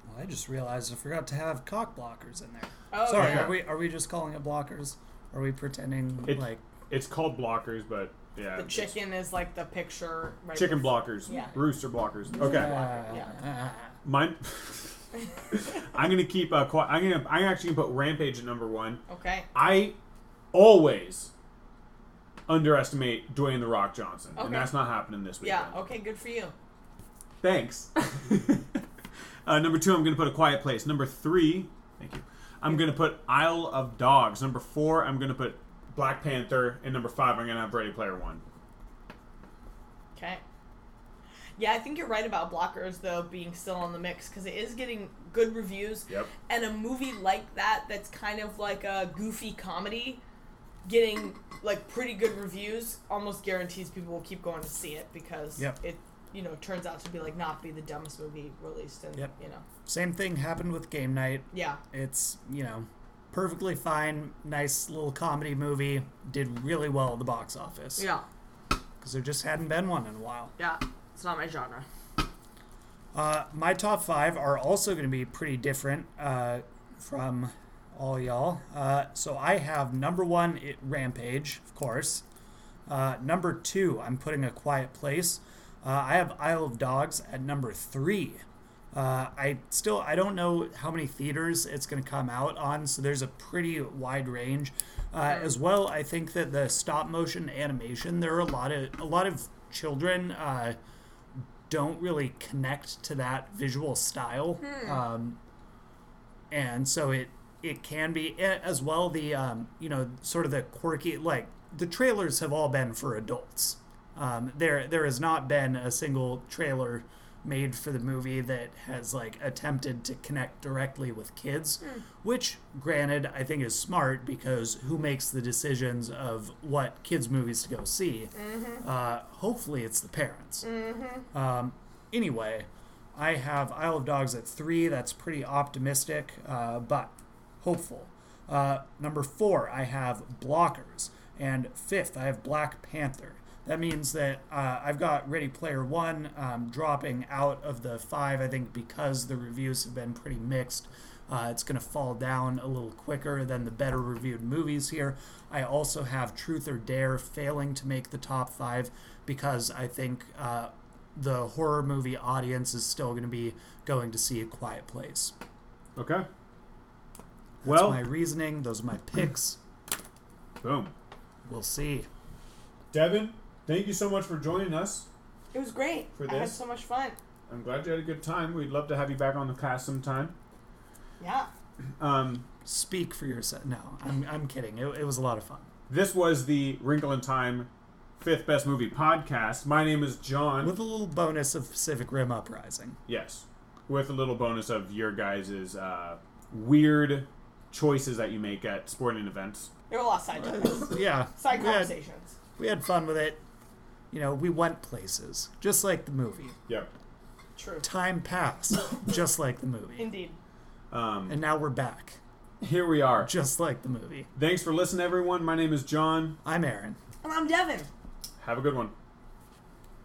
Well, I just realized I forgot to have cock blockers in there. Oh Sorry, yeah. are we are we just calling it blockers? Are we pretending It- like It's called blockers, but yeah, The chicken is like the picture. Right chicken before- blockers, Yeah. rooster blockers. Okay, uh, Yeah. mine. I'm gonna keep. Uh, qui- I'm gonna. I'm actually gonna put Rampage at number one. Okay. I always underestimate Dwayne the Rock Johnson, Okay. and that's not happening this weekend. Yeah. Okay. Good for you. Thanks. uh, number two, I'm going to put A Quiet Place. Number three, thank you. I'm going to put Isle of Dogs. Number four, I'm going to put Black Panther. And number five, I'm going to have Ready Player One. Okay. Yeah, I think you're right about blockers though being still on the mix because it is getting good reviews. Yep. And a movie like that, that's kind of like a goofy comedy, getting like pretty good reviews, almost guarantees people will keep going to see it because Yep. it, you know, turns out to be like not be the dumbest movie released. And Yep. you know, same thing happened with Game Night. yeah, It's you know perfectly fine, nice little comedy movie. Did really well at the box office. yeah, Because there just hadn't been one in a while. yeah. It's not my genre. Uh, my top five are also going to be pretty different uh, from all y'all. Uh, so I have number one, it, Rampage, of course. Uh, number two, I'm putting A Quiet Place. Uh, I have Isle of Dogs at number three. Uh, I still I don't know how many theaters it's going to come out on, so there's a pretty wide range. Uh, as well, I think that the stop motion animation there are a lot of a lot of children. Uh, don't really connect to that visual style. Um, and so it it can be as well the um, you know sort of the quirky like the trailers have all been for adults. Um, there there has not been a single trailer made for the movie that has like attempted to connect directly with kids, which granted I think is smart because who makes the decisions of what kids movies to go see? Uh, hopefully it's the parents. Um, anyway, I have Isle of Dogs at three. That's pretty optimistic, uh, but hopeful. Uh, number four, I have Blockers. And fifth, I have Black Panther. That means that uh, I've got Ready Player One um, dropping out of the five, I think, because the reviews have been pretty mixed. Uh, it's going to fall down a little quicker than the better reviewed movies here. I also have Truth or Dare failing to make the top five because I think uh, the horror movie audience is still going to be going to see A Quiet Place. Okay. That's Well, my reasoning. Those are my picks. boom. We'll see. Devon, thank you so much for joining us. It was great. For this. I had this? so much fun. I'm glad you had a good time. We'd love to have you back on the cast sometime. Yeah. Um, Speak for yourself. No, I'm, I'm kidding. It, it was a lot of fun. this was the Wrinkle in Time fifth best movie podcast. My name is John. With a little bonus of Pacific Rim Uprising. Yes, with a little bonus of your guys' uh, weird choices that you make at sporting events. There were a lot of side topics, Yeah. side we had, conversations. we had fun with it. You know, we went places, just like the movie. Yep. True. Time passed, just like the movie. Indeed. Um, And now we're back, here we are. just like the movie. Thanks for listening, everyone. My name is John. I'm Aaron. And I'm Devon. Have a good one.